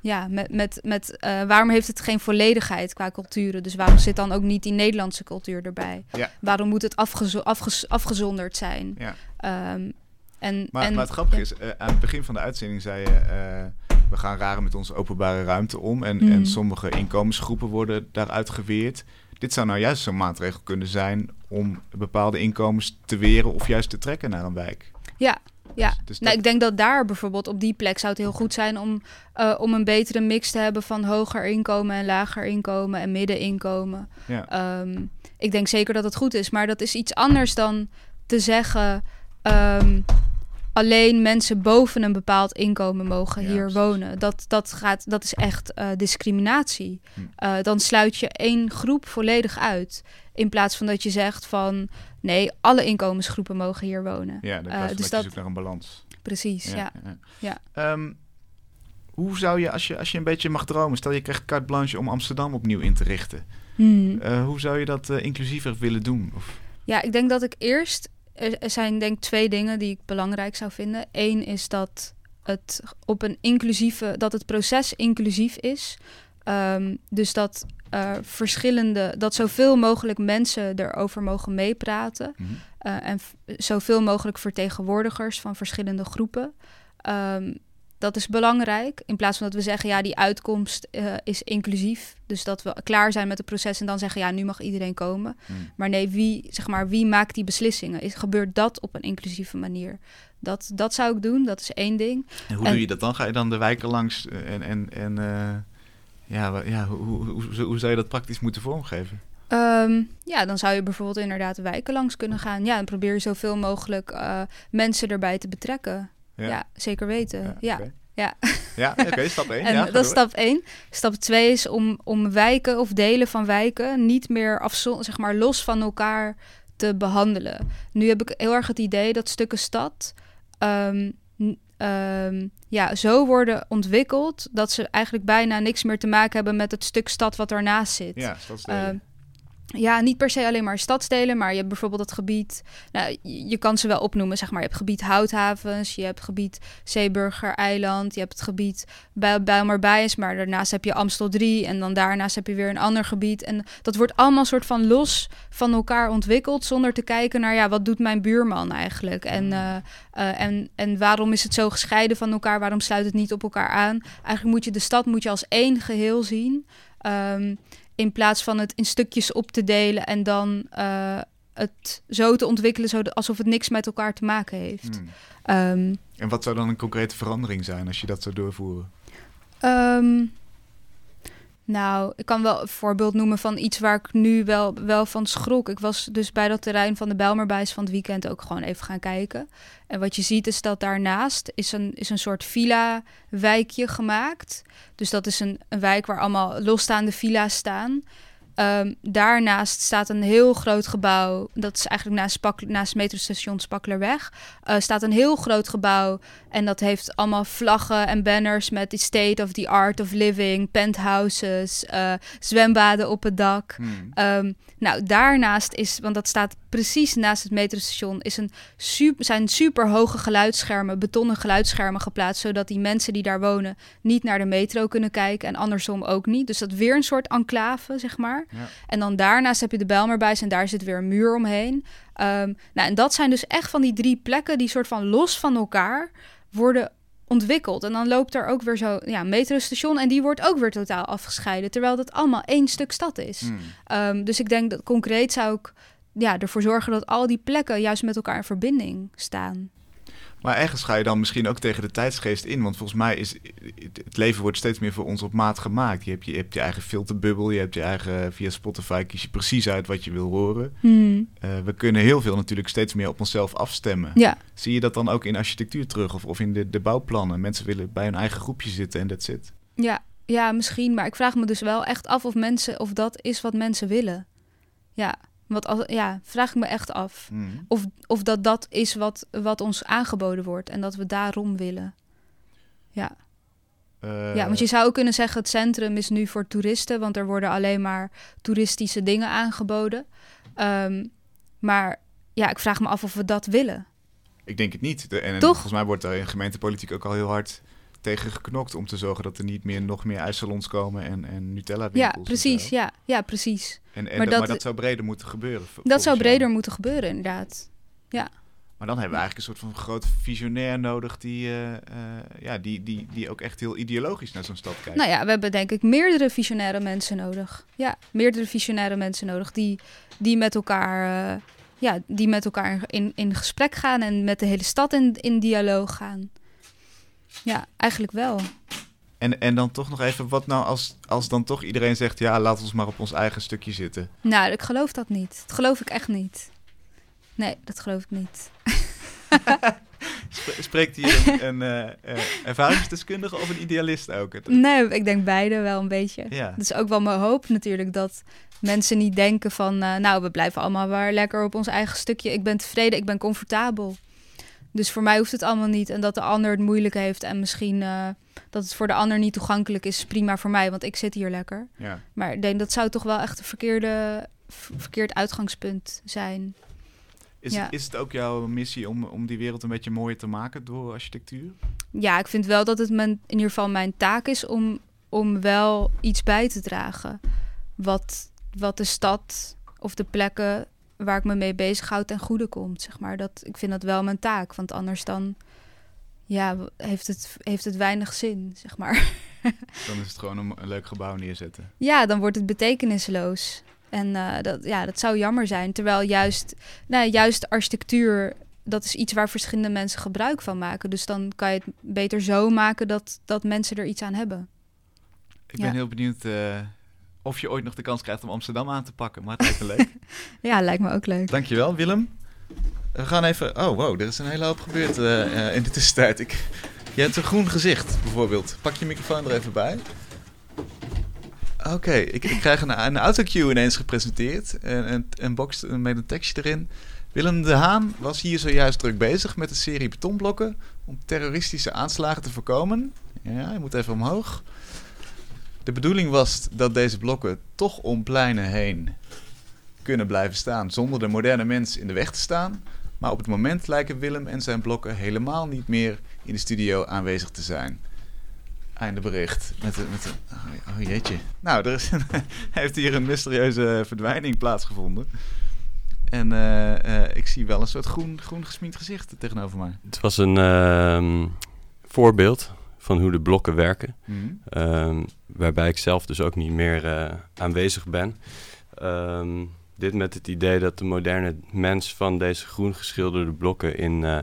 ja, met, met, met eh, waarom heeft het geen volledigheid qua culturen? Dus waarom zit dan ook niet die Nederlandse cultuur erbij? Ja. Waarom moet het afgezo- afges- afgezonderd zijn? Ja. Ehm, en, Maar, en, maar het grappige ja. is, eh, aan het begin van de uitzending zei je... eh, we gaan raren met onze openbare ruimte om. En, Mm. en sommige inkomensgroepen worden daaruit geweerd. Dit zou nou juist zo'n maatregel kunnen zijn... om bepaalde inkomens te weren of juist te trekken naar een wijk. Ja, ja. Dus, dus Nou, dat- ik denk dat daar bijvoorbeeld op die plek zou het heel goed zijn om, eh, om een betere mix te hebben van hoger inkomen en lager inkomen en middeninkomen. ja. Ehm, ik denk zeker dat het goed is. Maar dat is iets anders dan te zeggen... ehm, alleen mensen boven een bepaald inkomen mogen Ja, hier precies. wonen. Dat, dat, gaat, dat is echt eh, discriminatie. Hm. Eh, dan sluit je één groep volledig uit. In plaats van dat je zegt van... nee, alle inkomensgroepen mogen hier wonen. Ja, dan Eh, uh, dus dat- zoekt naar een balans. Precies, ja. Ja. Ehm, hoe zou je als, je, als je een beetje mag dromen, stel je krijgt carte blanche om Amsterdam opnieuw in te richten. Hmm. Hoe zou je dat inclusiever willen doen? Of, Ja, ik denk dat ik eerst... Er er zijn denk ik twee dingen die ik belangrijk zou vinden. Eén is dat het op een inclusieve... dat het proces inclusief is. Ehm, dus dat er verschillende... dat zoveel mogelijk mensen erover mogen meepraten. Mhm. Eh, en zoveel mogelijk vertegenwoordigers van verschillende groepen. Ehm, dat is belangrijk. In plaats van dat we zeggen, ja, die uitkomst eh, is inclusief. Dus dat we klaar zijn met het proces en dan zeggen, ja, nu mag iedereen komen. Hmm. Maar nee, wie, zeg maar, wie maakt die beslissingen? Is, gebeurt dat op een inclusieve manier? Dat, dat zou ik doen, dat is één ding. En hoe En- doe je dat dan? Ga je dan de wijken langs eh, en, en, en eh, ja, ja hoe, hoe, hoe, hoe zou je dat praktisch moeten vormgeven? Ehm, ja, dan zou je bijvoorbeeld inderdaad de wijken langs kunnen gaan. Ja, en probeer je zoveel mogelijk mensen erbij te betrekken. Ja, zeker weten. Ja, ja. Ja, oké, stap 1. En ja, dat is stap 1. Stap 2 is om, om wijken of delen van wijken niet meer afzon, zeg maar, los van elkaar te behandelen. Nu heb ik heel erg het idee dat stukken stad ehm, ehm, ja, zo worden ontwikkeld dat ze eigenlijk bijna niks meer te maken hebben met het stuk stad wat ernaast zit. Ja, stadsdelen. Ja, niet per se alleen maar stadsdelen, maar je hebt bijvoorbeeld het gebied. Nou, je, kan ze wel opnoemen, zeg maar. Je hebt het gebied Houthavens, je hebt het gebied Zeeburger Eiland, je hebt het gebied bij Bijlmer-Bijens, maar daarnaast heb je Amstel 3 en dan daarnaast heb je weer een ander gebied. En dat wordt allemaal soort van los van elkaar ontwikkeld, zonder te kijken naar, ja, wat doet mijn buurman eigenlijk? En, eh, eh, en, en waarom is het zo gescheiden van elkaar? Waarom sluit het niet op elkaar aan? Eigenlijk moet je de stad moet je als één geheel zien. Ehm, in plaats van het in stukjes op te delen en dan eh, het zo te ontwikkelen zo alsof het niks met elkaar te maken heeft. Hmm. Ehm, En wat zou dan een concrete verandering zijn als je dat zou doorvoeren? ehm, nou, ik kan wel een voorbeeld noemen van iets waar ik nu wel, wel van schrok. Ik was dus bij dat terrein van de Bijlmerbijs van het weekend ook gewoon even gaan kijken. En wat je ziet is dat daarnaast is een, is een soort villa-wijkje gemaakt. Dus dat is een, een wijk waar allemaal losstaande villa's staan. Ehm, daarnaast staat een heel groot gebouw. Dat is eigenlijk naast, Spak, naast metrostation Spakkelerweg. Eh, staat een heel groot gebouw. En dat heeft allemaal vlaggen en banners met the state of the art of living, penthouses, eh, zwembaden op het dak. Hmm. Ehm, nou, daarnaast is, want dat staat precies naast het metrostation, is een super, zijn super hoge geluidsschermen, betonnen geluidsschermen geplaatst, zodat die mensen die daar wonen niet naar de metro kunnen kijken en andersom ook niet. Dus dat weer een soort enclave, zeg maar. Ja. En dan daarnaast heb je de Bijlmerbijs en daar zit weer een muur omheen. Ehm, nou, en dat zijn dus echt van die drie plekken die soort van los van elkaar worden ontwikkeld. En dan loopt er ook weer zo ja, metrostation en die wordt ook weer totaal afgescheiden, terwijl dat allemaal één stuk stad is. Hmm. Ehm, dus ik denk dat concreet zou ik ja, ervoor zorgen dat al die plekken juist met elkaar in verbinding staan. Maar ergens ga je dan misschien ook tegen de tijdsgeest in. Want volgens mij is het leven wordt steeds meer voor ons op maat gemaakt. Je hebt je, je, hebt je eigen filterbubbel. Je hebt je eigen via Spotify kies je precies uit wat je wil horen. Eh, we kunnen heel veel natuurlijk steeds meer op onszelf afstemmen. Ja. Zie je dat dan ook in architectuur terug of, of in de, de bouwplannen? Mensen willen bij hun eigen groepje zitten en that's it. Ja, ja, misschien. Maar ik vraag me dus wel echt af of mensen of dat is wat mensen willen. Ja, wat als, ja, vraag ik me echt af. Hmm. Of, of dat dat is wat, wat ons aangeboden wordt en dat we daarom willen. Ja. Eh, ja, want je zou ook kunnen zeggen: het centrum is nu voor toeristen, want er worden alleen maar toeristische dingen aangeboden. Ehm, maar ja, ik vraag me af of we dat willen. Ik denk het niet. En Toch? volgens mij wordt er in gemeentepolitiek ook al heel hard tegen geknokt om te zorgen dat er niet meer nog meer ijssalons komen en, en Nutella winkels. Ja, precies. Ja, ja, precies. En, en Maar dat, maar dat- zou breder moeten gebeuren. Dat zou jou. breder moeten gebeuren, inderdaad. Maar dan hebben we eigenlijk een soort van groot visionair nodig die, eh, eh, ja, die, die, die ook echt heel ideologisch naar zo'n stad kijkt. Nou ja, we hebben denk ik meerdere visionaire mensen nodig. Ja, meerdere visionaire mensen nodig die, die met elkaar, eh, ja, die met elkaar in, in gesprek gaan en met de hele stad in, in dialoog gaan. Ja, eigenlijk wel. En, en dan toch nog even, wat nou als, als dan toch iedereen zegt... ja, laat ons maar op ons eigen stukje zitten. Nou, ik geloof dat niet. Dat geloof ik echt niet. Nee, dat geloof ik niet. Spre- Spreekt hier een, een eh, eh, ervaringsdeskundige of een idealist ook? Nee, ik denk beide wel een beetje. Ja, Het is ook wel mijn hoop natuurlijk dat mensen niet denken van... eh, nou, we blijven allemaal maar lekker op ons eigen stukje. Ik ben tevreden, ik ben comfortabel. Dus voor mij hoeft het allemaal niet. En dat de ander het moeilijk heeft en misschien eh, dat het voor de ander niet toegankelijk is... prima voor mij, want ik zit hier lekker. ja. Maar ik denk dat zou toch wel echt een verkeerde, verkeerd uitgangspunt zijn. Is, Ja. het, is het ook jouw missie om, om die wereld een beetje mooier te maken door architectuur? Ja, ik vind wel dat het mijn, in ieder geval mijn taak is om, om wel iets bij te dragen. Wat, wat de stad of de plekken waar ik me mee bezighoud ten goede komt. Zeg maar. dat, ik vind dat wel mijn taak. Want anders dan ja, heeft, het, heeft het weinig zin. Zeg maar. Dan is het gewoon een, een leuk gebouw neerzetten. Ja, dan wordt het betekenisloos. En eh, dat, ja, dat zou jammer zijn. Terwijl juist, nou, juist architectuur, dat is iets waar verschillende mensen gebruik van maken. Dus dan kan je het beter zo maken dat, dat mensen er iets aan hebben. Ik Ja. ben heel benieuwd eh, of je ooit nog de kans krijgt om Amsterdam aan te pakken. Maar het lijkt me leuk. Ja, lijkt me ook leuk. Dankjewel, Willem. We gaan even... Oh, wow, er is een hele hoop gebeurd eh, eh, in de tussentijd. Ik... Je hebt een groen gezicht, bijvoorbeeld. Pak je microfoon er even bij. Oké, ik, ik krijg een, een autocue ineens gepresenteerd. Een, een, een box met een tekstje erin. Willem de Haan was hier zojuist druk bezig met een serie betonblokken... om terroristische aanslagen te voorkomen. Ja, je moet even omhoog. De bedoeling was dat deze blokken toch om pleinen heen kunnen blijven staan zonder de moderne mens in de weg te staan. Maar op het moment lijken Willem en zijn blokken helemaal niet meer in de studio aanwezig te zijn. Einde bericht. Met een, met oh, oh jeetje. Nou, er is heeft hier een mysterieuze verdwijning plaatsgevonden. En eh, eh, ik zie wel een soort groen, groen gesminkt gezicht tegenover mij. Het was een ehm, voorbeeld van hoe de blokken werken. Mhm. Ehm, waarbij ik zelf dus ook niet meer eh, aanwezig ben. Ehm, dit met het idee dat de moderne mens van deze groen geschilderde blokken in eh,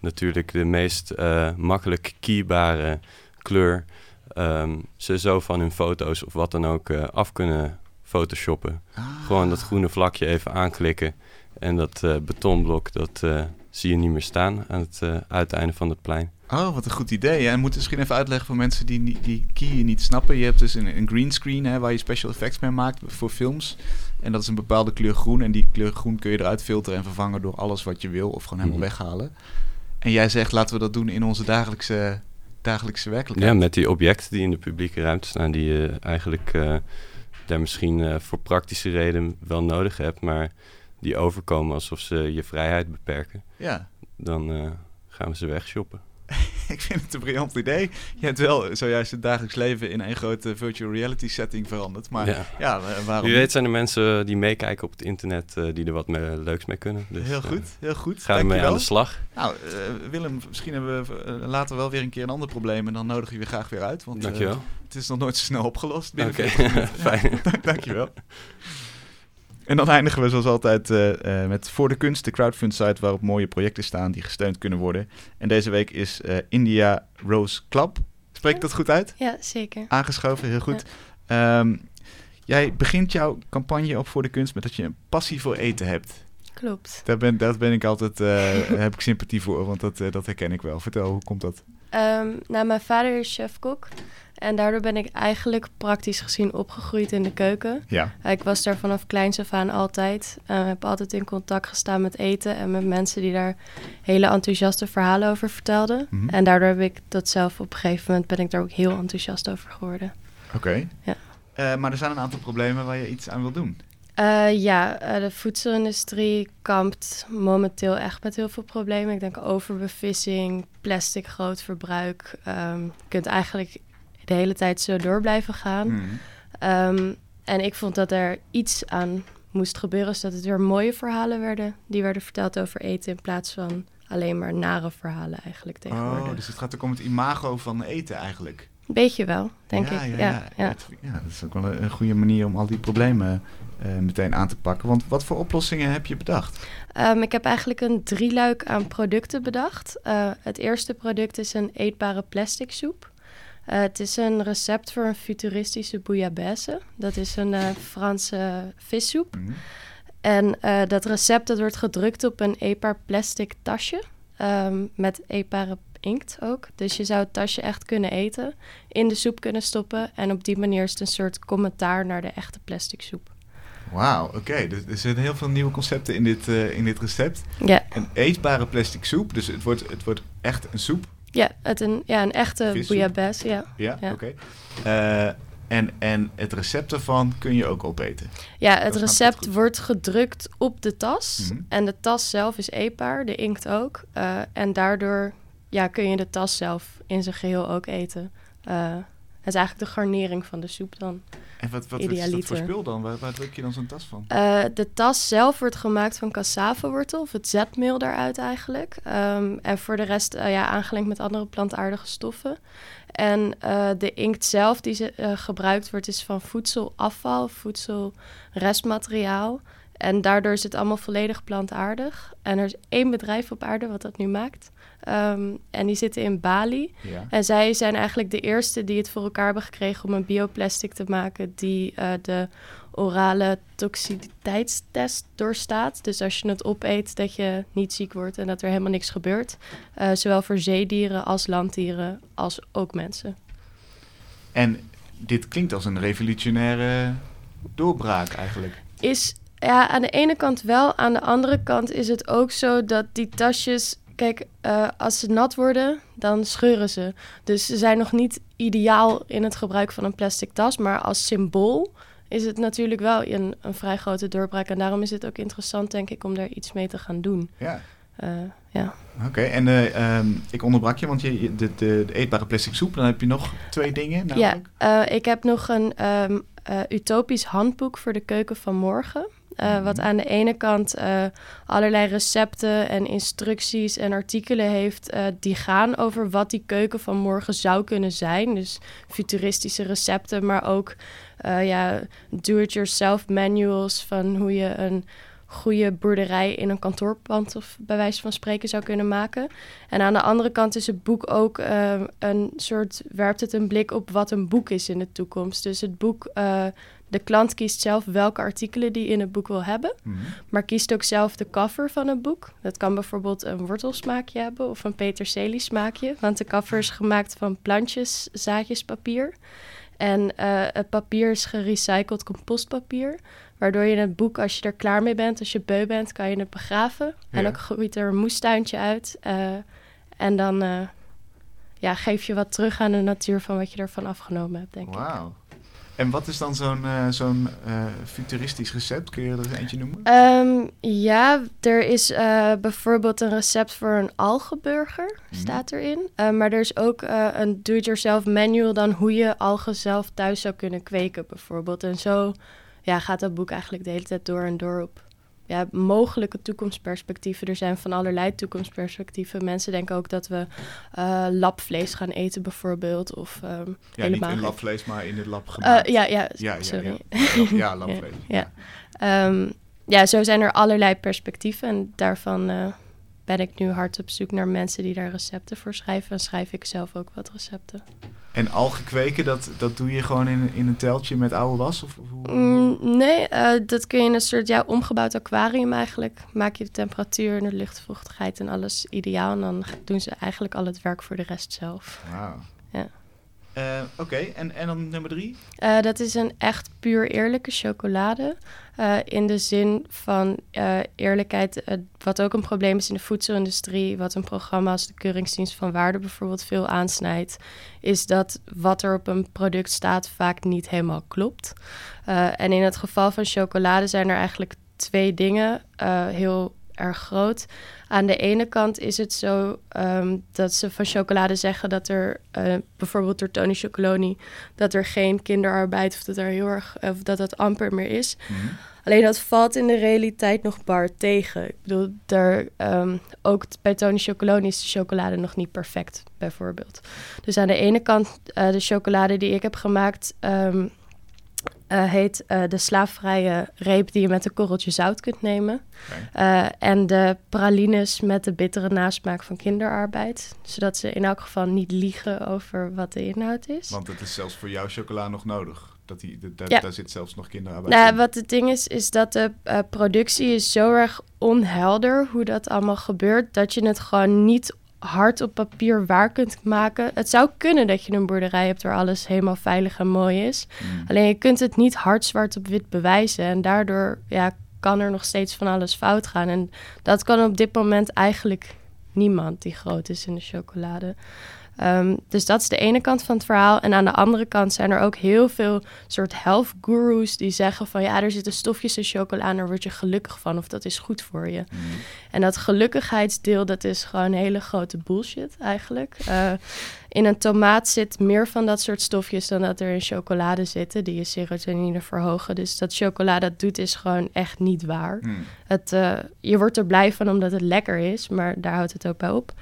natuurlijk de meest eh, makkelijk kiebare kleur ehm, ze zo van hun foto's of wat dan ook af kunnen photoshoppen. Ah. Gewoon dat groene vlakje even aanklikken en dat betonblok dat zie je niet meer staan aan het uiteinde van het plein. Oh, wat een goed idee. Ja, en moet misschien even uitleggen voor mensen die die key niet snappen. Je hebt dus een, een green screen hè, waar je special effects mee maakt voor films. En dat is een bepaalde kleur groen. En die kleur groen kun je eruit filteren en vervangen door alles wat je wil. Of gewoon helemaal Mhm. weghalen. En jij zegt, laten we dat doen in onze dagelijkse, dagelijkse werkelijkheid. Ja, met die objecten die in de publieke ruimte staan, die je eigenlijk eh, daar misschien eh, voor praktische reden wel nodig hebt, maar die overkomen alsof ze je vrijheid beperken, Ja, dan eh, gaan we ze wegshoppen. ik vind het een briljant idee. Je hebt wel zojuist het dagelijks leven in een grote virtual reality setting veranderd. Maar ja, ja. eh, waarom Wie weet zijn er mensen die meekijken op het internet eh, die er wat mee, leuks mee kunnen. Dus, heel eh, goed, heel goed. Ga ermee Dankjewel. aan de slag. Nou, eh, Willem, misschien hebben we eh, later wel weer een keer een ander probleem. En dan nodig je weer graag weer uit. Want eh, het is nog nooit zo snel opgelost. binnen Oké, 40 minuten. fijn. Dankjewel. En dan eindigen we zoals altijd eh, eh, met Voor de Kunst, de crowdfund site waarop mooie projecten staan die gesteund kunnen worden. En deze week is eh, India Rose Club. Spreek ik dat goed uit? Ja, zeker. Aangeschoven, heel goed. Ehm, jij begint jouw campagne op Voor de Kunst met dat je een passie voor eten hebt. Klopt. Daar ben, daar ben ik altijd, heb ik sympathie voor, want dat, dat herken ik wel. Vertel, hoe komt dat? Ehm, nou, mijn vader is chef-kok. En daardoor ben ik eigenlijk praktisch gezien opgegroeid in de keuken. Ja. Ik was daar vanaf kleins af aan altijd. Ik heb altijd in contact gestaan met eten en met mensen die daar hele enthousiaste verhalen over vertelden. Mhm. En daardoor heb ik dat zelf op een gegeven moment ben ik daar ook heel enthousiast over geworden. Oké. Ja. Eh, maar er zijn een aantal problemen waar je iets aan wil doen. Eh, ja, eh, de voedselindustrie kampt momenteel echt met heel veel problemen. Ik denk overbevissing, plastic groot verbruik. Ehm, je kunt eigenlijk de hele tijd zo door blijven gaan. Mhm. Ehm, en ik vond dat er iets aan moest gebeuren, zodat het weer mooie verhalen werden. Die werden verteld over eten in plaats van alleen maar nare verhalen eigenlijk tegenwoordig. Oh, dus het gaat ook om het imago van eten eigenlijk. Een beetje wel, denk ja, ik. Ja, Ja, ja. ja. Dat is ook wel een, een goede manier om al die problemen eh, meteen aan te pakken. Want wat voor oplossingen heb je bedacht? Ehm, ik heb eigenlijk een drieluik aan producten bedacht. Eh, het eerste product is een eetbare plastic soep. Eh, het is een recept voor een futuristische bouillabaisse. Dat is een eh, Franse vissoep. Mhm. En eh, dat recept dat wordt gedrukt op een eetbaar plastic tasje. ehm, met eetbare inkt ook. Dus je zou het tasje echt kunnen eten. In de soep kunnen stoppen. En op die manier is het een soort commentaar naar de echte plastic soep. Wauw, oké. Dus er zitten heel veel nieuwe concepten in dit, in dit recept. Ja, Een eetbare plastic soep, dus het wordt, het wordt echt een soep. Ja, het een, ja een echte Vissoep? bouillabaisse, ja. Ja, Ja. oké. Eh, en, en het recept ervan kun je ook opeten. Ja, het recept wordt gedrukt op de tas. Mhm. En de tas zelf is eetbaar, de inkt ook. Eh, en daardoor ja, kun je de tas zelf in zijn geheel ook eten. Eh, het is eigenlijk de garnering van de soep dan. En wat, wat, is dat voor spul dan? Waar, waar druk je dan zo'n tas van? Eh, de tas zelf wordt gemaakt van cassavewortel, of het zetmeel daaruit eigenlijk. Ehm, en voor de rest eh, ja, aangelengd met andere plantaardige stoffen. En eh, de inkt zelf die ze, gebruikt wordt is van voedselafval, voedselrestmateriaal. En daardoor is het allemaal volledig plantaardig. En er is één bedrijf op aarde wat dat nu maakt. Ehm, en die zitten in Bali. Ja. En zij zijn eigenlijk de eerste die het voor elkaar hebben gekregen om een bioplastic te maken die eh, de orale toxiciteitstest doorstaat. Dus als je het opeet, dat je niet ziek wordt en dat er helemaal niks gebeurt. Eh, zowel voor zeedieren als landdieren, als ook mensen. En dit klinkt als een revolutionaire doorbraak eigenlijk. Is ja, aan de ene kant wel, aan de andere kant is het ook zo dat die tasjes. Kijk, eh, als ze nat worden, dan scheuren ze. Dus ze zijn nog niet ideaal in het gebruik van een plastic tas. Maar als symbool is het natuurlijk wel een, een vrij grote doorbraak. En daarom is het ook interessant, denk ik, om daar iets mee te gaan doen. Ja. Eh, ja. Oké, en eh, ehm, ik onderbrak je, want je, de, de, de eetbare plastic soep, dan heb je nog twee dingen ja, ik heb nog een ehm, eh, utopisch handboek voor de keuken van morgen. Eh, Wat Mhm. aan de ene kant eh, allerlei recepten en instructies en artikelen heeft eh, die gaan over wat die keuken van morgen zou kunnen zijn. Dus futuristische recepten, maar ook ja, do-it-yourself manuals van hoe je een goede boerderij in een kantoorpand of bij wijze van spreken zou kunnen maken. En aan de andere kant is het boek ook een soort, werpt het een blik op wat een boek is in de toekomst. Dus het boek, de klant kiest zelf welke artikelen die in het boek wil hebben, Mhm. maar kiest ook zelf de cover van het boek. Dat kan bijvoorbeeld een wortelsmaakje hebben of een peterselie smaakje, want de cover is gemaakt van plantjes, zaadjes, papier. En eh, het papier is gerecycled compostpapier. Waardoor je het boek, als je er klaar mee bent, als je beu bent, kan je het begraven. En ook groeit er een moestuintje uit. eh, en dan eh, ja, geef je wat terug aan de natuur van wat je ervan afgenomen hebt, denk ik. Wauw. En wat is dan zo'n eh, zo'n eh, futuristisch recept? Kun je er eens eentje noemen? Ehm, ja, er is eh, bijvoorbeeld een recept voor een algenburger, Mhm. staat erin. Maar er is ook een do-it-yourself manual dan hoe je algen zelf thuis zou kunnen kweken, bijvoorbeeld. En zo ja, gaat dat boek eigenlijk de hele tijd door en door op ja, mogelijke toekomstperspectieven. Er zijn van allerlei toekomstperspectieven. Mensen denken ook dat we eh labvlees gaan eten, bijvoorbeeld. Of ehm, Ja, niet helemaal in geen- labvlees, maar in het lab Eh, gemaakt. ja, ja, ja, ja, sorry. ja. Ja, labvlees. Ja. Ehm, ja, zo zijn er allerlei perspectieven. En daarvan eh, ben ik nu hard op zoek naar mensen die daar recepten voor schrijven. En schrijf ik zelf ook wat recepten. En algen kweken, dat, dat doe je gewoon in, in een teltje met oude was? Of, hoe? Mm, nee, eh, dat kun je in een soort ja, omgebouwd aquarium eigenlijk. Maak je de temperatuur en de luchtvochtigheid en alles ideaal. En dan doen ze eigenlijk al het werk voor de rest zelf. Wauw. Ja. Eh, Oké, en, en dan nummer drie? Eh, dat is een echt puur eerlijke chocolade. Eh, in de zin van eerlijkheid, wat ook een probleem is in de voedselindustrie, wat een programma als de Keuringsdienst van Waarde bijvoorbeeld veel aansnijdt, is dat wat er op een product staat vaak niet helemaal klopt. En in het geval van chocolade zijn er eigenlijk twee dingen heel erg groot. Aan de ene kant is het zo ehm, dat ze van chocolade zeggen dat er eh, bijvoorbeeld door Tony Chocoloni dat er geen kinderarbeid of dat er heel erg of dat dat amper meer is. Mhm. Alleen dat valt in de realiteit nog bar tegen. Ik bedoel, daar, ehm, ook bij Tony Chocoloni is de chocolade nog niet perfect, bijvoorbeeld. Dus aan de ene kant, eh, de chocolade die ik heb gemaakt, ehm, eh, heet eh, de slaafvrije reep die je met een korreltje zout kunt nemen. Eh, en de pralines met de bittere nasmaak van kinderarbeid. Zodat ze in elk geval niet liegen over wat de inhoud is. Want het is zelfs voor jouw chocola nog nodig. Dat die, de- daar- Ja. Daar zit zelfs nog kinderarbeid Nou, in. wat het ding is, is dat de productie is zo erg onhelder hoe dat allemaal gebeurt, dat je het gewoon niet hard op papier waar kunt maken. Het zou kunnen dat je een boerderij hebt waar alles helemaal veilig en mooi is. Mm. Alleen je kunt het niet hard zwart op wit bewijzen. En daardoor ja, kan er nog steeds van alles fout gaan. En dat kan op dit moment eigenlijk niemand die groot is in de chocolade. Ehm, dus dat is de ene kant van het verhaal. En aan de andere kant zijn er ook heel veel soort health gurus die zeggen van ja, er zitten stofjes in chocola en daar word je gelukkig van of dat is goed voor je. Mm. En dat gelukkigheidsdeel, dat is gewoon hele grote bullshit eigenlijk. Eh, in een tomaat zit meer van dat soort stofjes dan dat er in chocolade zitten, die je serotonine verhogen. Dus dat chocola dat doet is gewoon echt niet waar. Mm. Het, eh, je wordt er blij van omdat het lekker is, maar daar houdt het ook bij op.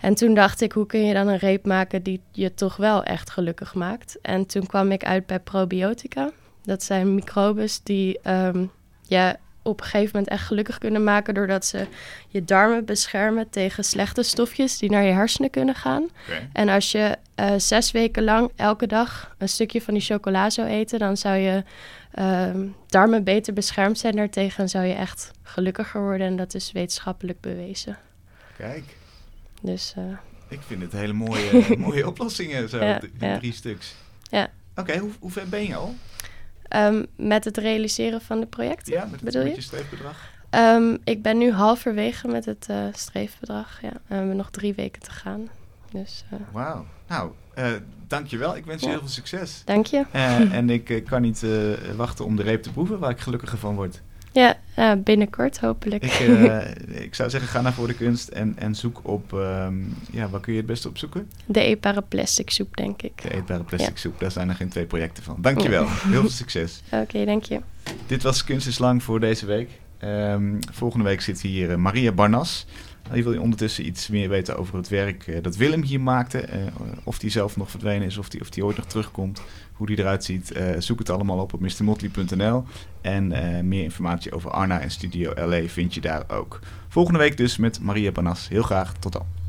En toen dacht ik, hoe kun je dan een reep maken die je toch wel echt gelukkig maakt? En toen kwam ik uit bij probiotica. Dat zijn microbes die ehm, je op een gegeven moment echt gelukkig kunnen maken... doordat ze je darmen beschermen tegen slechte stofjes die naar je hersenen kunnen gaan. En als je eh, zes weken lang elke dag een stukje van die chocola zou eten, dan zou je ehm, darmen beter beschermd zijn daartegen en zou je echt gelukkiger worden. En dat is wetenschappelijk bewezen. Kijk, Dus eh, ik vind het hele mooie, mooie oplossingen, zo, Ja, die, die ja. drie stuks. Ja. Oké, hoe, hoe ver ben je al? ehm, met het realiseren van de projecten. Ja, met, het- bedoel met je? je streefbedrag? Ehm, ik ben nu halverwege met het eh, streefbedrag. Ja. We hebben nog drie weken te gaan. Dus eh, Wauw. Nou, eh dankjewel. Ik wens je heel veel succes. dank je. En ik kan niet wachten om de reep te proeven, waar ik gelukkiger van word. Ja, eh, binnenkort hopelijk. Ik, eh, ik zou zeggen, ga naar voor de kunst en, en zoek op... ehm, ja, waar kun je het beste op zoeken? De eetbare plastic soep, denk ik. De eetbare plastic soep. Daar zijn er geen twee projecten van. Dankjewel. Heel veel succes. Oké, dank je. Dit was Kunst is Lang voor deze week. Ehm, volgende week zit hier eh, Maria Barnas. Die wil je ondertussen iets meer weten over het werk eh, dat Willem hier maakte. Eh, of die zelf nog verdwenen is, of die, of die ooit nog terugkomt. Hoe die eruit ziet. Eh, zoek het allemaal op op mrmotley.nl. En meer informatie over Arna en Studio LA vind je daar ook. Volgende week dus met Maria Barnas. Heel graag. Tot dan.